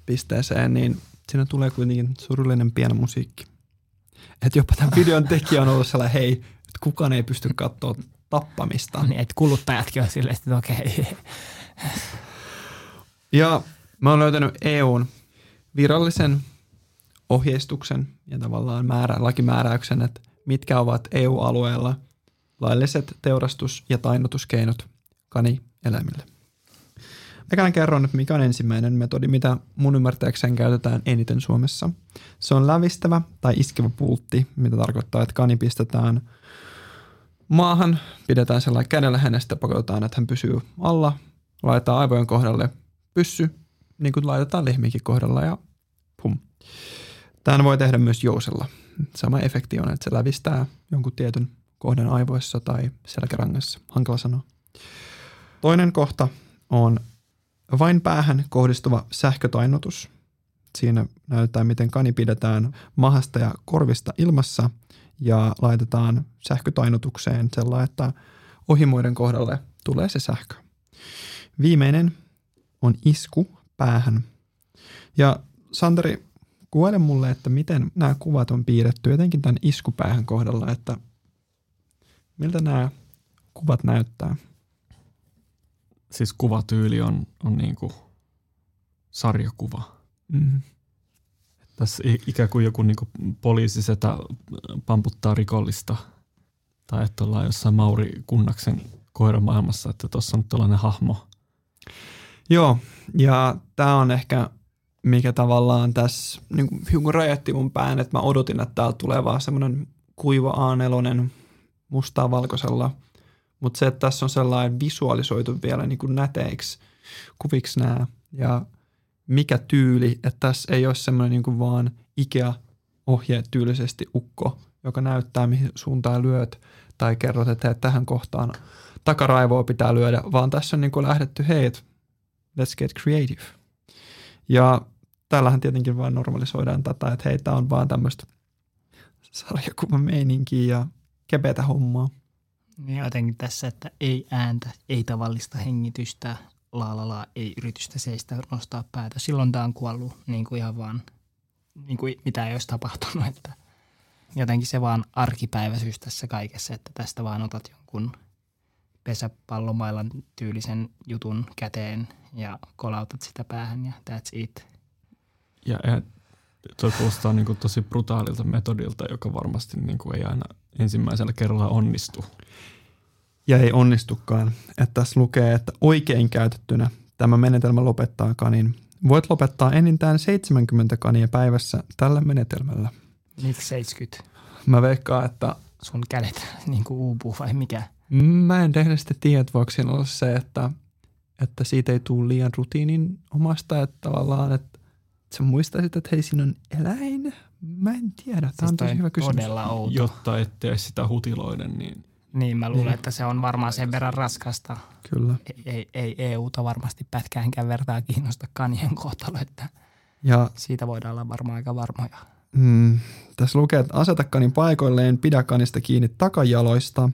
teurastuspisteeseen, niin siinä tulee kuitenkin surullinen pieno musiikki. Että jopa tämän videon tekijä on ollut sellainen, hei, että kukaan ei pysty katsoa tappamista. Niin, että kuluttajatkin on silleen, että okei. Okay. Ja mä oon löytänyt EUn virallisen ohjeistuksen ja tavallaan määrä, lakimääräyksen, että mitkä ovat EU-alueella lailliset teurastus- ja tainnutuskeinot kanieläimille. Mä kerron, että mikä on ensimmäinen metodi, mitä mun ymmärtääkseen käytetään eniten Suomessa. Se on lävistävä tai iskevä pultti, mitä tarkoittaa, että kani pistetään maahan, pidetään sellainen kädellä hänestä, pakotetaan, että hän pysyy alla, laitetaan aivojen kohdalle pyssy, niin kuin laitetaan lehmikin kohdalla ja pum. Tämän voi tehdä myös jousella. Sama efekti on, että se lävistää jonkun tietyn kohdan aivoissa tai selkärangassa. Hankala sanoa. Toinen kohta on vain päähän kohdistuva sähkötainnutus. Siinä näytetään, miten kani pidetään mahasta ja korvista ilmassa ja laitetaan sähkötainnutukseen sellainen, että ohimoiden kohdalle tulee se sähkö. Viimeinen on isku päähän. Ja Santeri, kuvaile mulle, että miten nämä kuvat on piirretty jotenkin tämän iskupäähän kohdalla, että miltä nämä kuvat näyttää? Siis kuvatyyli on, on niin kuin sarjakuva. Mm. Tässä ikään kuin joku niin kuin poliisi setä pamputtaa rikollista tai että ollaan jossain Mauri Kunnaksen koiramaailmassa, että tuossa on tällainen hahmo. Joo, ja tämä on ehkä mikä tavallaan tässä niin kuin hiukan rajoitti mun pään, että mä odotin, että täältä tulee vaan semmoinen kuiva A4 mustaa valkoisella, mutta se, että tässä on sellainen visualisoitu vielä niin kuin näteiksi kuviksi nämä ja mikä tyyli, että tässä ei ole semmoinen niin kuin vaan Ikea ohje tyylisesti ukko, joka näyttää mihin suuntaan lyöt tai kerrot, että tähän kohtaan takaraivoa pitää lyödä, vaan tässä on niin kuin lähdetty, hei, let's get creative. Ja täällähän tietenkin vain normalisoidaan tätä, että hei, tämä on vaan tämmöistä sarjakuvan meininkiä ja kepetä hommaa. Niin jotenkin tässä, että ei ääntä, ei tavallista hengitystä, la la la, ei yritystä seistä nostaa päätä. Silloin tämä on kuollut niin kuin ihan vaan, niin kuin mitä ei olisi tapahtunut. Että jotenkin se vaan arkipäiväisyys tässä kaikessa, että tästä vaan otat jonkun pesäpallomailan tyylisen jutun käteen ja kolautat sitä päähän ja that's it. Ja, tuo kuulostaa niin kuin tosi brutaalilta metodilta, joka varmasti niin kuin ei aina ensimmäisellä kerralla onnistu. Ja ei onnistukaan. Että tässä lukee, että oikein käytettynä tämä menetelmä lopettaa kanin. Voit lopettaa enintään 70 kania päivässä tällä menetelmällä. Miksi 70? Mä veikkaan, että... Sun kädet niin kuin uupuu vai mikä? Mä en että voiko siinä olla se, että, että siitä ei tule liian rutiinin omasta, että tavallaan, että sä muistaisit, että hei, siinä on eläin. Mä en tiedä. Tämä siis on tosi hyvä kysymys. Todella outo. Jotta ettei sitä hutiloida, niin... Niin, mä luulen, niin. että se on varmaan sen verran raskasta. Kyllä. Ei, ei, ei EUta varmasti pätkäänkään vertaa kiinnosta kanien kohtalo, että ja, siitä voidaan olla varmaan aika varmoja. Mm, tässä lukee, että aseta kanin paikoilleen, pidä kanista kiinni takajaloista,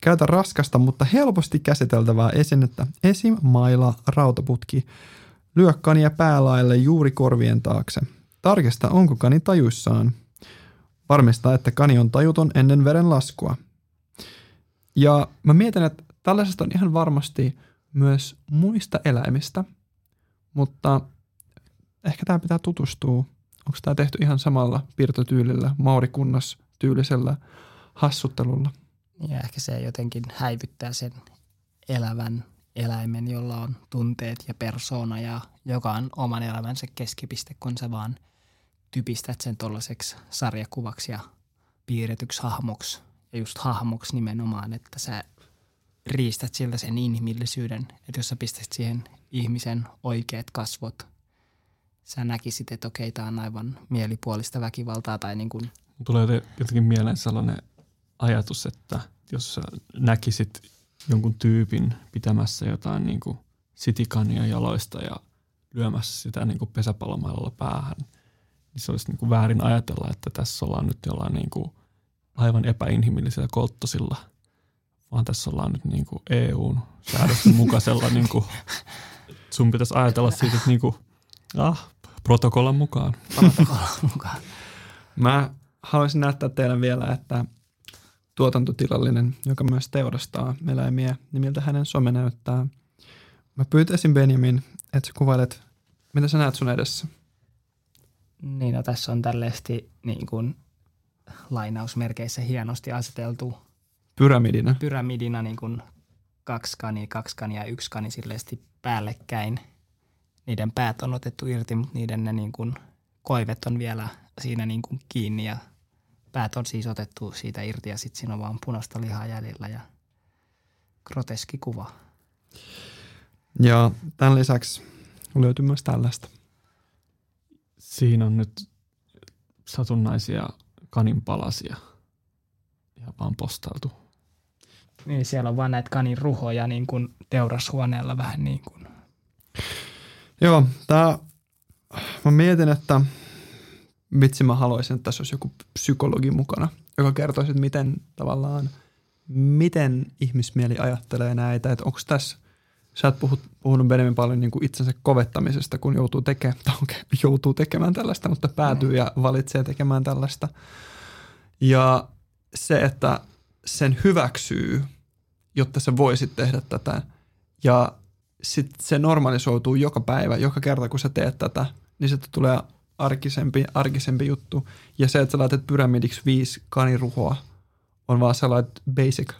käytä raskasta, mutta helposti käsiteltävää esinettä, esim. maila, rautaputki, lyö kania päälaille juuri korvien taakse. Tarkista, onko kani tajuissaan. Varmista, että kani on tajuton ennen veren laskua. Ja mä mietin, että tällaisesta on ihan varmasti myös muista eläimistä, mutta ehkä tämä pitää tutustua Onko tämä tehty ihan samalla piirtotyylillä, maurikunnas tyylisellä hassuttelulla? Ja ehkä se jotenkin häivyttää sen elävän eläimen, jolla on tunteet ja persoona ja joka on oman elämänsä keskipiste, kun sä vaan typistät sen tuollaiseksi sarjakuvaksi ja piirretyksi hahmoksi. Ja just hahmoksi nimenomaan, että sä riistät siltä sen inhimillisyyden. Että jos sä pistät siihen ihmisen oikeat kasvot – sä näkisit, että okei, tämä on aivan mielipuolista väkivaltaa tai niin kuin. Tulee jotenkin mieleen sellainen ajatus, että jos sä näkisit jonkun tyypin pitämässä jotain niin kuin sitikania jaloista ja lyömässä sitä niin kuin pesäpallomailalla päähän, niin se olisi niin kuin väärin ajatella, että tässä ollaan nyt jollain niin kuin aivan epäinhimillisellä kolttosilla, vaan tässä ollaan nyt niin kuin EUn säädösten mukaisella, niin kuin, sun pitäisi ajatella siitä, että niin kuin, ah, Protokollan mukaan. Protokollan mukaan. Mä haluaisin näyttää teille vielä, että tuotantotilallinen, joka myös teurastaa eläimiä, niin miltä hänen some näyttää. Mä pyytäisin Benjamin, että sä kuvailet, mitä sä näet sun edessä. Niin, no tässä on tällaisesti niin kuin lainausmerkeissä hienosti aseteltu Pyramidina. pyramidina niin kuin kaksi kani, kaksi kani ja yksi kani silleesti päällekkäin. Niiden päät on otettu irti, mutta niiden ne niin kuin koivet on vielä siinä niin kuin kiinni ja päät on siis otettu siitä irti ja sitten siinä on vaan punaista lihaa jäljellä ja groteski kuva. Ja tämän lisäksi löytyy myös tällaista. Siinä on nyt satunnaisia kaninpalasia ihan vaan postailtu. Niin, siellä on vaan näitä kanin ruhoja niin kuin teurashuoneella vähän niin kuin. Joo, tää, mä mietin, että vitsi mä haluaisin, että tässä olisi joku psykologi mukana, joka kertoisi, että miten tavallaan, miten ihmismieli ajattelee näitä, että onko tässä, sä oot puhut, puhunut enemmän paljon niin kuin itsensä kovettamisesta, kun joutuu, teke, joutuu tekemään tällaista, mutta päätyy ja valitsee tekemään tällaista. Ja se, että sen hyväksyy, jotta se voisi tehdä tätä. Ja sitten se normalisoituu joka päivä, joka kerta kun sä teet tätä, niin se tulee arkisempi, arkisempi juttu. Ja se, että sä laitat pyramidiksi viisi kaniruhoa, on vaan sellainen basic,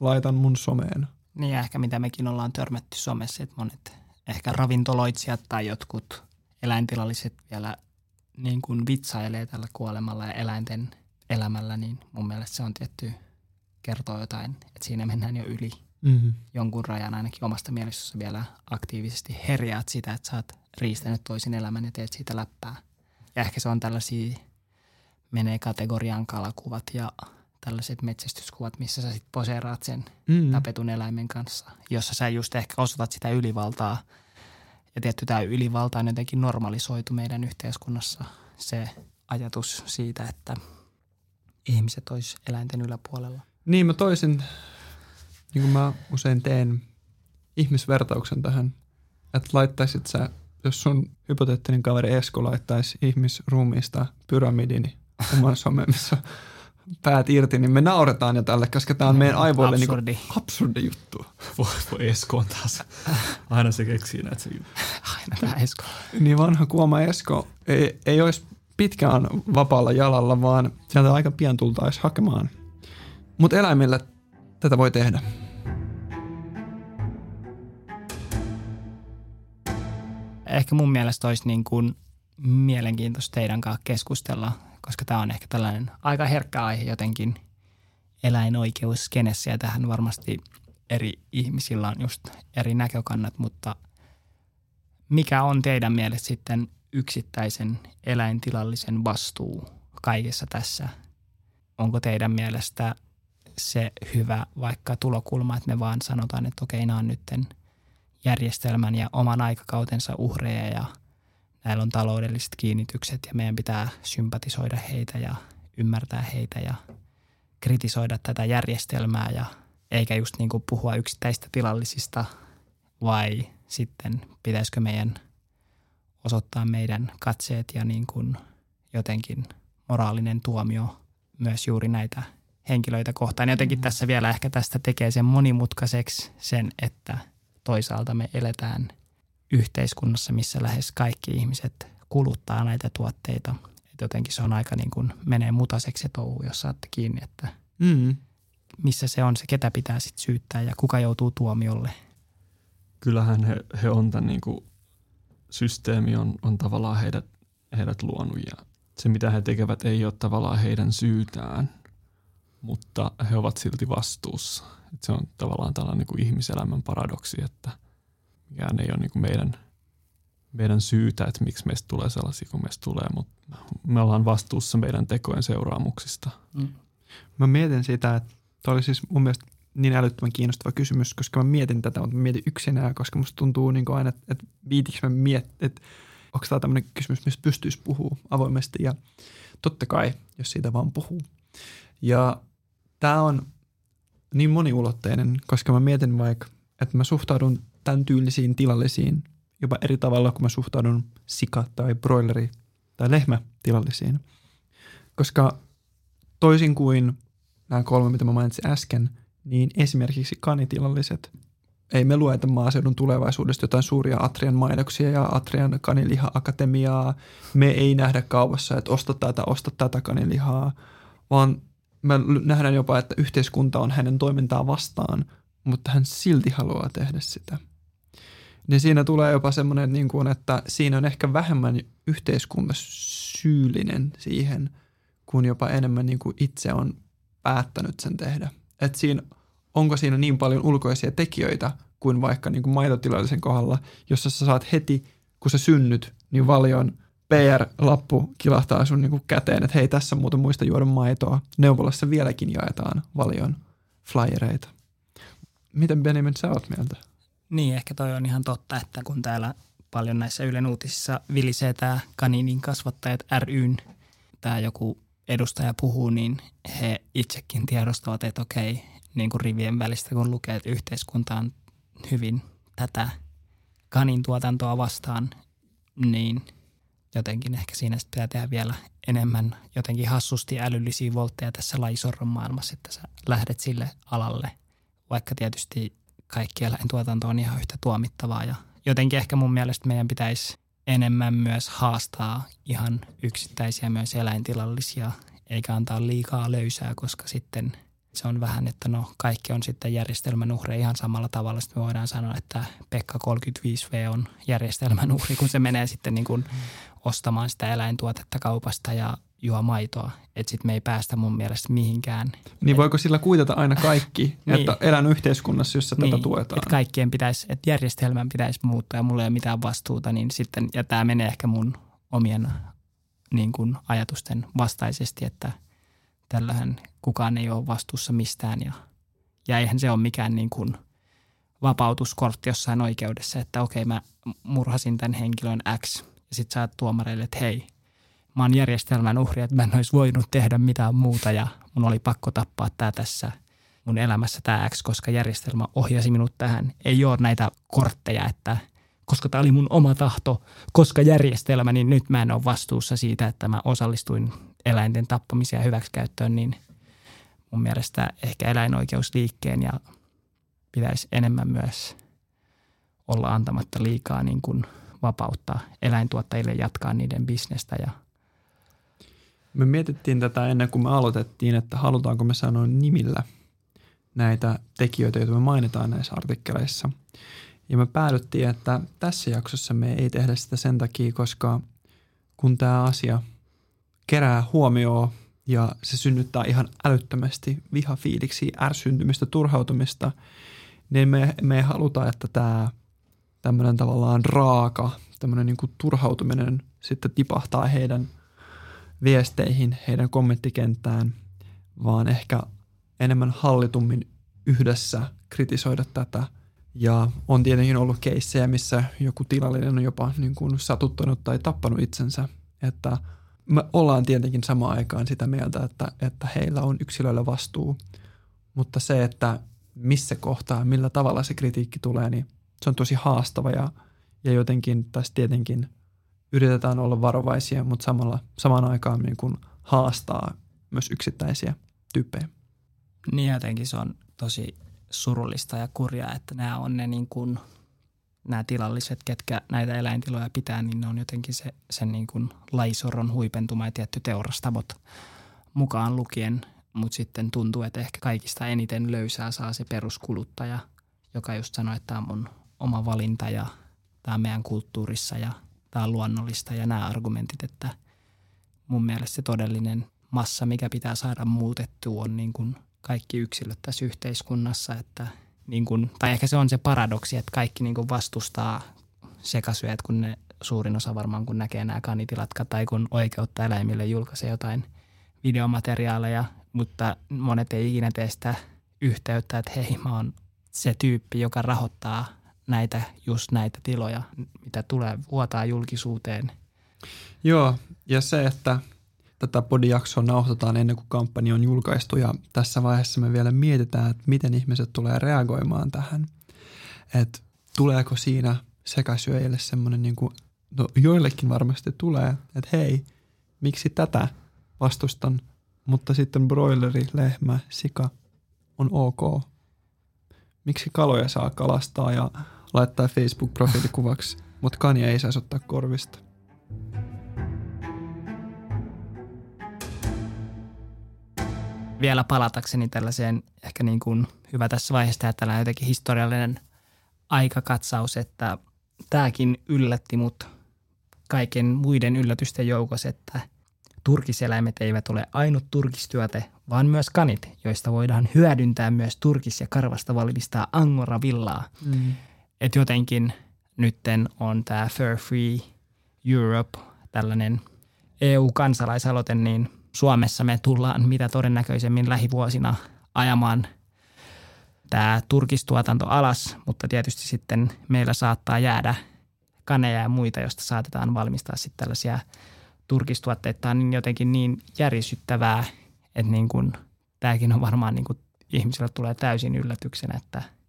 laitan mun someen. Niin ehkä mitä mekin ollaan törmätty somessa, että monet ehkä ravintoloitsijat tai jotkut eläintilalliset vielä niin kuin vitsailee tällä kuolemalla ja eläinten elämällä, niin mun mielestä se on tietty kertoo jotain, että siinä mennään jo yli Mm-hmm. jonkun rajan ainakin omasta mielestä vielä aktiivisesti herjaat sitä, että sä oot riistänyt toisin elämän ja teet siitä läppää. Ja ehkä se on tällaisia, menee kategoriaan kalakuvat ja tällaiset metsästyskuvat, missä sä sit poseeraat sen Mm. tapetun eläimen kanssa, jossa sä just ehkä osoitat sitä ylivaltaa. Ja tietty tämä ylivalta on jotenkin normalisoitu meidän yhteiskunnassa. Se ajatus siitä, että ihmiset olisi eläinten yläpuolella. Niin mä toisin, niin kuin mä usein teen, ihmisvertauksen tähän, että laittaisit sä, jos sun hypoteettinen kaveri Esko laittaisi ihmisruumiista pyramidin oman somen, missä päät irti, niin me nauretaan jo tälle, koska tämä on meidän aivoille niin Absurdi. absurdi juttu. Voi, voi Esko on taas. Aina se keksii näitä se juttu. Aina tämä Esko. Niin vanha kuoma Esko ei, ei olisi pitkään vapaalla jalalla, vaan sieltä aika pian tultaisi hakemaan. Mutta eläimille tätä voi tehdä. Ehkä mun mielestä olisi niin kuin mielenkiintoista teidän kanssa keskustella, koska tämä on ehkä tällainen aika herkkä aihe jotenkin eläinoikeuskenessä ja tähän varmasti eri ihmisillä on just eri näkökannat, mutta mikä on teidän mielestä sitten yksittäisen eläintilallisen vastuu kaikessa tässä? Onko teidän mielestä se hyvä vaikka tulokulma, että me vaan sanotaan, että okei, nämä on nytten järjestelmän ja oman aikakautensa uhreja ja näillä on taloudelliset kiinnitykset ja meidän pitää sympatisoida heitä ja ymmärtää heitä ja kritisoida tätä järjestelmää ja eikä just niin kuin puhua yksittäistä tilallisista vai sitten pitäisikö meidän osoittaa meidän katseet ja niin kuin jotenkin moraalinen tuomio myös juuri näitä henkilöitä kohtaan. Jotenkin tässä vielä ehkä tästä tekee sen monimutkaiseksi sen, että toisaalta me eletään yhteiskunnassa, missä lähes kaikki ihmiset kuluttaa näitä tuotteita. Et jotenkin se on aika niin kuin menee mutaseksi se touhu, jos saatte kiinni, että Mm. missä se on se, ketä pitää sitten syyttää ja kuka joutuu tuomiolle. Kyllähän he, he on tämän niin kuin, systeemi on, on tavallaan heidät, heidät luonut ja se mitä he tekevät ei ole tavallaan heidän syytään, mutta he ovat silti vastuussa. Et se on tavallaan tällainen niin kuin ihmiselämän paradoksi, että mikään ei ole niin kuin meidän, meidän syytä, että miksi meistä tulee sellaisia kuin meistä tulee, mutta me ollaan vastuussa meidän tekojen seuraamuksista. Mä mietin sitä, että toi oli siis mun mielestä niin älyttömän kiinnostava kysymys, koska mä mietin tätä, mutta mä mietin yksinään, koska musta tuntuu niin aina, että, viitiks mä miettiä, että onko tämä tämmöinen kysymys, mistä pystyisi puhua avoimesti ja totta kai, jos siitä vaan puhuu. Ja tämä on niin moniulotteinen, koska mä mietin vaikka, että mä suhtaudun tämän tyylisiin tilallisiin jopa eri tavalla, kuin mä suhtaudun sika- tai broileri- tai lehmätilallisiin. Koska toisin kuin nämä kolme, mitä mä mainitsin äsken, niin esimerkiksi kanitilalliset, ei me lueta maaseudun tulevaisuudesta jotain suuria Atrian mainoksia ja Atrian kaniliha-akatemiaa. Me ei nähdä kaupassa, että osta tätä, osta tätä kanilihaa, vaan me nähdään jopa, että yhteiskunta on hänen toimintaa vastaan, mutta hän silti haluaa tehdä sitä. Niin siinä tulee jopa semmoinen, niin kuin, että siinä on ehkä vähemmän yhteiskunta syyllinen siihen, kun jopa enemmän niin kuin itse on päättänyt sen tehdä. Että siinä, onko siinä niin paljon ulkoisia tekijöitä kuin vaikka niin kuin maitotilallisen kohdalla, jossa sä saat heti, kun sä synnyt, niin valion PR-lappu kilahtaa sun niin kuin käteen, että hei, tässä muuten muista juoda maitoa. Neuvolassa vieläkin jaetaan valion flyereita. Miten Benjamin sä oot mieltä? Niin, ehkä toi on ihan totta, että kun täällä paljon näissä Ylen uutisissa vilisee tämä kaninin kasvattajat ryn, tämä joku edustaja puhuu, niin he itsekin tiedostavat, että okei, niin kuin rivien välistä kun lukee, että yhteiskunta on hyvin tätä kanin tuotantoa vastaan, niin jotenkin ehkä siinä pitää tehdä vielä enemmän jotenkin hassusti älyllisiä voltteja tässä lajisorron maailmassa, että sä lähdet sille alalle, vaikka tietysti kaikki eläintuotanto on ihan yhtä tuomittavaa ja jotenkin ehkä mun mielestä meidän pitäisi enemmän myös haastaa ihan yksittäisiä myös eläintilallisia, eikä antaa liikaa löysää, koska sitten se on vähän, että no kaikki on sitten järjestelmän uhre ihan samalla tavalla. Sitten me voidaan sanoa, että Pekka 35V on järjestelmän uhri, kun se menee sitten niin kuin ostamaan sitä eläintuotetta kaupasta ja juo maitoa. Että sitten me ei päästä mun mielestä mihinkään. Niin voiko sillä kuitata aina kaikki, niin. että elän yhteiskunnassa, jossa niin. tätä tuetaan? Että kaikkien pitäisi, että järjestelmän pitäisi muuttua ja mulla ei ole mitään vastuuta, niin sitten, ja tämä menee ehkä mun omien niin kuin ajatusten vastaisesti, että tällähän kukaan ei ole vastuussa mistään ja, ja eihän se ole mikään niin kuin vapautuskortti jossain oikeudessa, että okei mä murhasin tämän henkilön X ja sitten sä tuomareille, että hei, mä oon järjestelmän uhri, että mä en olisi voinut tehdä mitään muuta ja mun oli pakko tappaa tämä tässä mun elämässä tämä X, koska järjestelmä ohjasi minut tähän. Ei ole näitä kortteja, että koska tämä oli mun oma tahto, koska järjestelmä, niin nyt mä en ole vastuussa siitä, että mä osallistuin eläinten tappamiseen ja hyväksikäyttöön, niin mun mielestä ehkä eläinoikeusliikkeen ja pitäisi enemmän myös olla antamatta liikaa niin kuin vapautta eläintuottajille jatkaa niiden bisnestä ja me mietittiin tätä ennen kuin me aloitettiin, että halutaanko me sanoa nimillä näitä tekijöitä, joita me mainitaan näissä artikkeleissa. Ja me päädyttiin, että tässä jaksossa me ei tehdä sitä sen takia, koska kun tämä asia kerää huomioon ja se synnyttää ihan älyttömästi vihafiiliksi, ärsyntymistä, turhautumista, niin me, me ei haluta, että tämä tämmöinen tavallaan raaka, tämmöinen niin kuin turhautuminen sitten tipahtaa heidän viesteihin, heidän kommenttikenttään, vaan ehkä enemmän hallitummin yhdessä kritisoida tätä – ja on tietenkin ollut keissejä, missä joku tilallinen on jopa niin kuin satuttanut tai tappanut itsensä. Että me ollaan tietenkin samaan aikaan sitä mieltä, että, että heillä on yksilöillä vastuu. Mutta se, että missä kohtaa, millä tavalla se kritiikki tulee, niin se on tosi haastava ja, ja jotenkin tässä tietenkin yritetään olla varovaisia, mutta samalla, samaan aikaan niin kuin haastaa myös yksittäisiä tyyppejä. Niin jotenkin se on tosi surullista ja kurjaa, että nämä on ne niin kuin, nämä tilalliset, ketkä näitä eläintiloja pitää, niin ne on jotenkin se, sen niin kuin laisoron huipentuma ja tietty teurastamot mukaan lukien, mutta sitten tuntuu, että ehkä kaikista eniten löysää saa se peruskuluttaja, joka just sanoi, että tämä on mun oma valinta ja tämä on meidän kulttuurissa ja tämä on luonnollista ja nämä argumentit, että mun mielestä se todellinen massa, mikä pitää saada muutettua, on niin kuin – kaikki yksilöt tässä yhteiskunnassa, että niin kuin, tai ehkä se on se paradoksi, että kaikki niin kuin vastustaa sekasyöt, kun ne suurin osa varmaan kun näkee nämä kanitilatka tai kun oikeutta eläimille julkaisee jotain videomateriaaleja, mutta monet ei ikinä tee sitä yhteyttä, että hei mä oon se tyyppi, joka rahoittaa näitä, just näitä tiloja, mitä tulee vuotaa julkisuuteen. Joo, ja se, että tätä podijaksoa nauhoitetaan ennen kuin kampanja on julkaistu ja tässä vaiheessa me vielä mietitään, että miten ihmiset tulee reagoimaan tähän. Että tuleeko siinä sekasyöjille semmoinen, niin kuin, no joillekin varmasti tulee, että hei, miksi tätä vastustan, mutta sitten broileri, lehmä, sika on ok. Miksi kaloja saa kalastaa ja laittaa Facebook-profiilikuvaksi, mutta kania ei saisi ottaa korvista? Vielä palatakseni tällaiseen, ehkä niin kuin hyvä tässä vaiheessa tehdä tällainen jotenkin historiallinen aikakatsaus, että tämäkin yllätti mut kaiken muiden yllätysten joukossa, että turkiseläimet eivät ole ainut turkistyöte, vaan myös kanit, joista voidaan hyödyntää myös turkis- ja karvasta valmistaa angora-villaa. Mm. Et jotenkin nytten on tämä Fur Free Europe, tällainen EU-kansalaisaloite, niin Suomessa me tullaan mitä todennäköisemmin lähivuosina ajamaan tämä turkistuotanto alas, mutta tietysti sitten meillä saattaa jäädä kaneja ja muita, joista saatetaan valmistaa sitten tällaisia turkistuotteita. Niin jotenkin niin järisyttävää, että niin kuin, tämäkin on varmaan niin kuin ihmisille tulee täysin yllätyksenä, että, että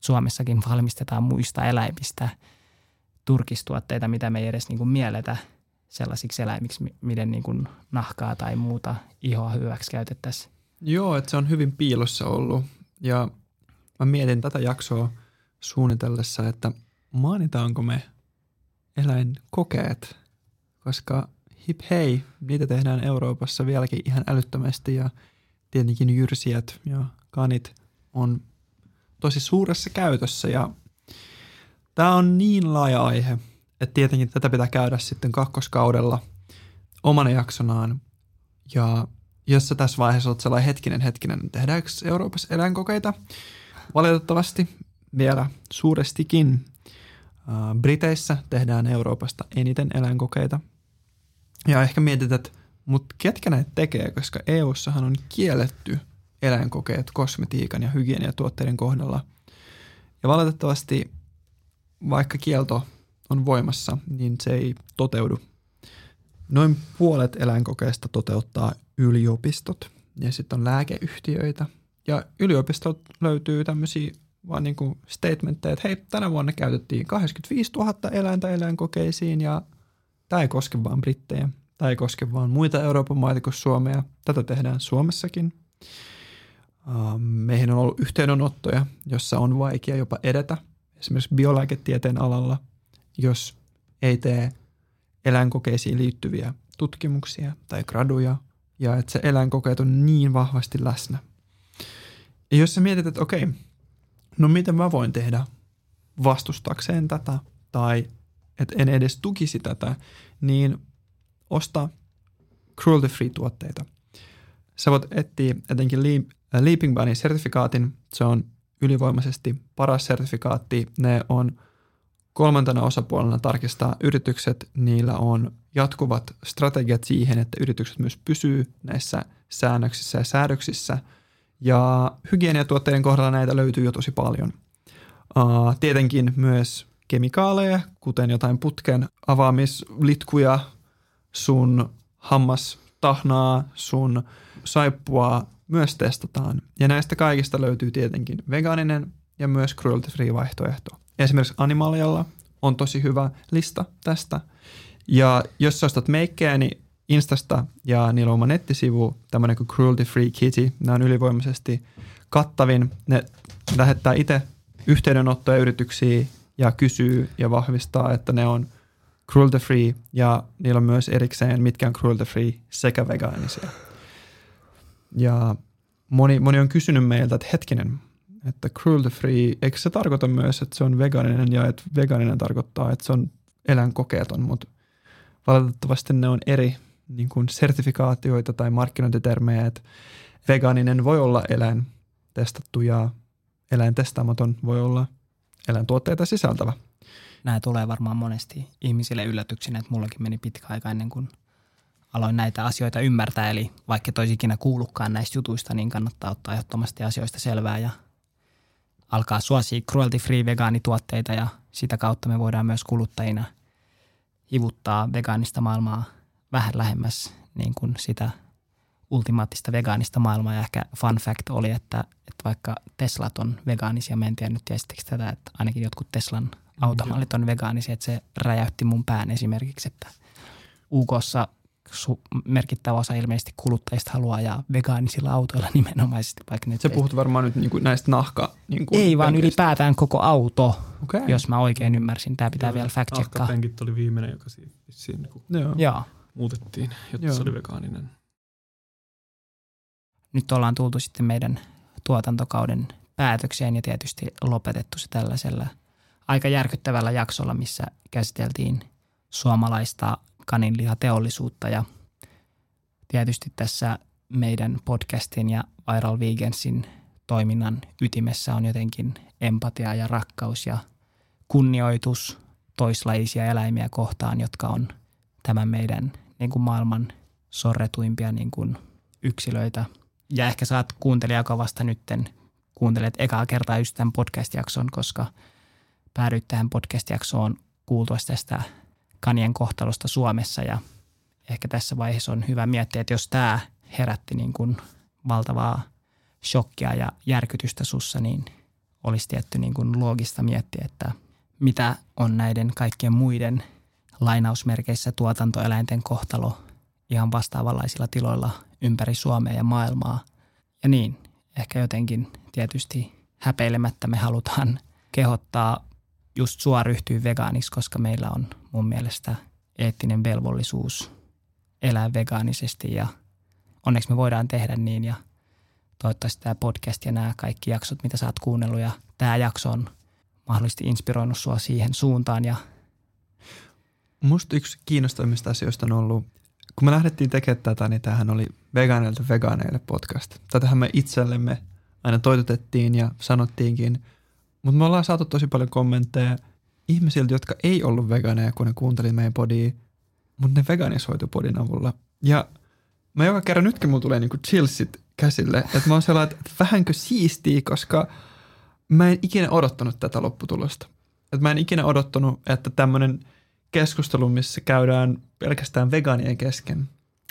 Suomessakin valmistetaan muista eläimistä turkistuotteita, mitä me ei edes niin kuin mielletä sellaisiksi eläimiksi, miten niin kuin nahkaa tai muuta ihoa hyväksi käytettäisiin. Joo, että se on hyvin piilossa ollut ja mä mietin tätä jaksoa suunnitellessa, että mainitaanko me eläinkokeet, koska hip hei, niitä tehdään Euroopassa vieläkin ihan älyttömästi ja tietenkin jyrsijät ja kanit on tosi suuressa käytössä ja tämä on niin laaja aihe, että tietenkin tätä pitää käydä sitten kakkoskaudella omana jaksonaan ja jos sä tässä vaiheessa olet sellainen hetkinen hetkinen, tehdäänkö Euroopassa eläinkokeita? Valitettavasti vielä suurestikin. Briteissä tehdään Euroopasta eniten eläinkokeita – ja ehkä mietit, että mutta ketkä näitä tekee, koska EUssahan on kielletty eläinkokeet kosmetiikan ja hygieniatuotteiden kohdalla. Ja valitettavasti vaikka kielto on voimassa, niin se ei toteudu. Noin puolet eläinkokeista toteuttaa yliopistot ja sitten on lääkeyhtiöitä. Ja yliopistot löytyy tämmöisiä vaan niin kuin statementteja, että hei, tänä vuonna käytettiin 85 000 eläintä eläinkokeisiin ja Tämä ei koske vain brittejä. Tämä ei koske vain muita Euroopan maita kuin Suomea. Tätä tehdään Suomessakin. Meihin on ollut yhteydenottoja, jossa on vaikea jopa edetä, esimerkiksi biolääketieteen alalla, jos ei tee eläinkokeisiin liittyviä tutkimuksia tai graduja, ja että se eläinkokeet on niin vahvasti läsnä. Ja jos sä mietit, että okei, no miten mä voin tehdä vastustakseen tätä tai että en edes tukisi tätä, niin osta cruelty-free tuotteita. Sä voit etsiä etenkin Leaping Bunny sertifikaatin. Se on ylivoimaisesti paras sertifikaatti. Ne on kolmantena osapuolena tarkistaa yritykset. Niillä on jatkuvat strategiat siihen, että yritykset myös pysyy näissä säännöksissä ja säädöksissä. Ja hygieniatuotteiden kohdalla näitä löytyy jo tosi paljon. Uh, tietenkin myös kemikaaleja, kuten jotain putken avaamislitkuja, sun hammastahnaa, sun saippua myös testataan. Ja näistä kaikista löytyy tietenkin vegaaninen ja myös cruelty-free vaihtoehto. Esimerkiksi Animalialla on tosi hyvä lista tästä. Ja jos sä ostat meikkejä, niin Instasta ja niillä on oma nettisivu, tämmöinen kuin Cruelty Free Kitty. Nämä on ylivoimaisesti kattavin. Ne lähettää itse yhteydenottoja yrityksiin ja kysyy ja vahvistaa, että ne on cruelty free ja niillä on myös erikseen mitkä on cruelty free sekä vegaanisia. Ja moni, moni on kysynyt meiltä, että hetkinen, että cruelty free, eikö se tarkoita myös, että se on vegaaninen ja että vegaaninen tarkoittaa, että se on eläinkokeeton, mutta valitettavasti ne on eri niin kuin sertifikaatioita tai markkinointitermejä, että vegaaninen voi olla eläintestattu ja eläintestaamaton voi olla eläintuotteita sisältävä. Nämä tulee varmaan monesti ihmisille yllätyksenä, että mullakin meni pitkä aika ennen kuin aloin näitä asioita ymmärtää. Eli vaikka toisi ikinä kuullutkaan näistä jutuista, niin kannattaa ottaa ehdottomasti asioista selvää ja alkaa suosia cruelty-free vegaanituotteita ja sitä kautta me voidaan myös kuluttajina hivuttaa vegaanista maailmaa vähän lähemmäs niin kuin sitä ultimaattista vegaanista maailmaa. Ja ehkä fun fact oli, että, että vaikka Teslat on vegaanisia, mä en tiedä nyt tätä, että ainakin jotkut Teslan automallit on vegaanisia, että se räjäytti mun pään esimerkiksi, että UKssa su- merkittävä osa ilmeisesti kuluttajista haluaa ja vegaanisilla autoilla nimenomaisesti. Vaikka nyt Se puhut varmaan nyt niin kuin näistä nahka... Niin kuin Ei vaan penkeistä. ylipäätään koko auto, Okei. jos mä oikein ymmärsin. Tämä pitää vielä fact checkaa. Nahkapenkit oli viimeinen, joka siinä, siinä niin Joo. Joo. muutettiin, jotta Joo. se oli vegaaninen. Nyt ollaan tultu sitten meidän tuotantokauden päätökseen ja tietysti lopetettu se tällaisella aika järkyttävällä jaksolla, missä käsiteltiin suomalaista kaninlihateollisuutta ja tietysti tässä meidän podcastin ja Viral Vegansin toiminnan ytimessä on jotenkin empatia ja rakkaus ja kunnioitus toislaisia eläimiä kohtaan, jotka on tämän meidän niin kuin maailman sorretuimpia niin kuin yksilöitä. Ja ehkä saat kuuntelija, vasta nytten kuuntelet ekaa kertaa just tämän podcast-jakson, koska päädyit tähän podcast-jaksoon kuultuasi tästä kanien kohtalosta Suomessa ja ehkä tässä vaiheessa on hyvä miettiä, että jos tämä herätti niin kuin valtavaa shokkia ja järkytystä sussa, niin olisi tietty niin kuin loogista miettiä, että mitä on näiden kaikkien muiden lainausmerkeissä tuotantoeläinten kohtalo ihan vastaavanlaisilla tiloilla ympäri Suomea ja maailmaa. Ja niin, ehkä jotenkin tietysti häpeilemättä me halutaan kehottaa just sua ryhtyä vegaaniksi, koska meillä on mun mielestä eettinen velvollisuus elää vegaanisesti ja onneksi me voidaan tehdä niin ja toivottavasti tämä podcast ja nämä kaikki jaksot, mitä sä oot kuunnellut ja tämä jakso on mahdollisesti inspiroinut sua siihen suuntaan ja Musta yksi kiinnostavimmista asioista on ollut, kun me lähdettiin tekemään tätä, niin tämähän oli vegaaneilta vegaaneille podcast. Tätähän me itsellemme aina toitotettiin ja sanottiinkin, mutta me ollaan saatu tosi paljon kommentteja ihmisiltä, jotka ei ollut vegaaneja, kun ne kuunteli meidän podia, mutta ne veganisoitu podin avulla. Ja mä joka kerran nytkin mulla tulee niinku chillsit käsille, että mä oon sellainen, että vähänkö siistii, koska mä en ikinä odottanut tätä lopputulosta. Että mä en ikinä odottanut, että tämmöinen keskustelu, missä käydään pelkästään vegaanien kesken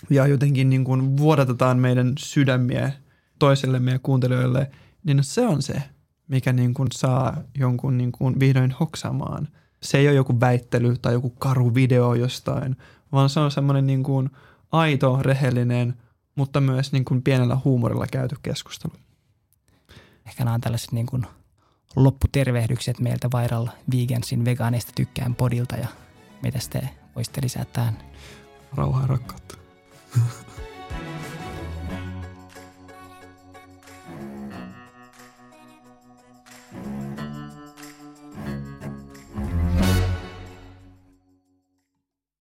ja jotenkin niin kuin vuodatetaan meidän sydämiä toisillemme ja kuuntelijoille, niin se on se, mikä niin kuin saa jonkun niin kuin vihdoin hoksamaan. Se ei ole joku väittely tai joku karu video jostain, vaan se on semmoinen niin kuin aito, rehellinen, mutta myös niin kuin pienellä huumorilla käyty keskustelu. ehkä nämä on tällaiset niin kuin lopputervehdykset meiltä Viral Vegansin vegaaneista tykkään podilta ja mitä te voisitte lisätä tähän? Rauhaa ja rakkautta.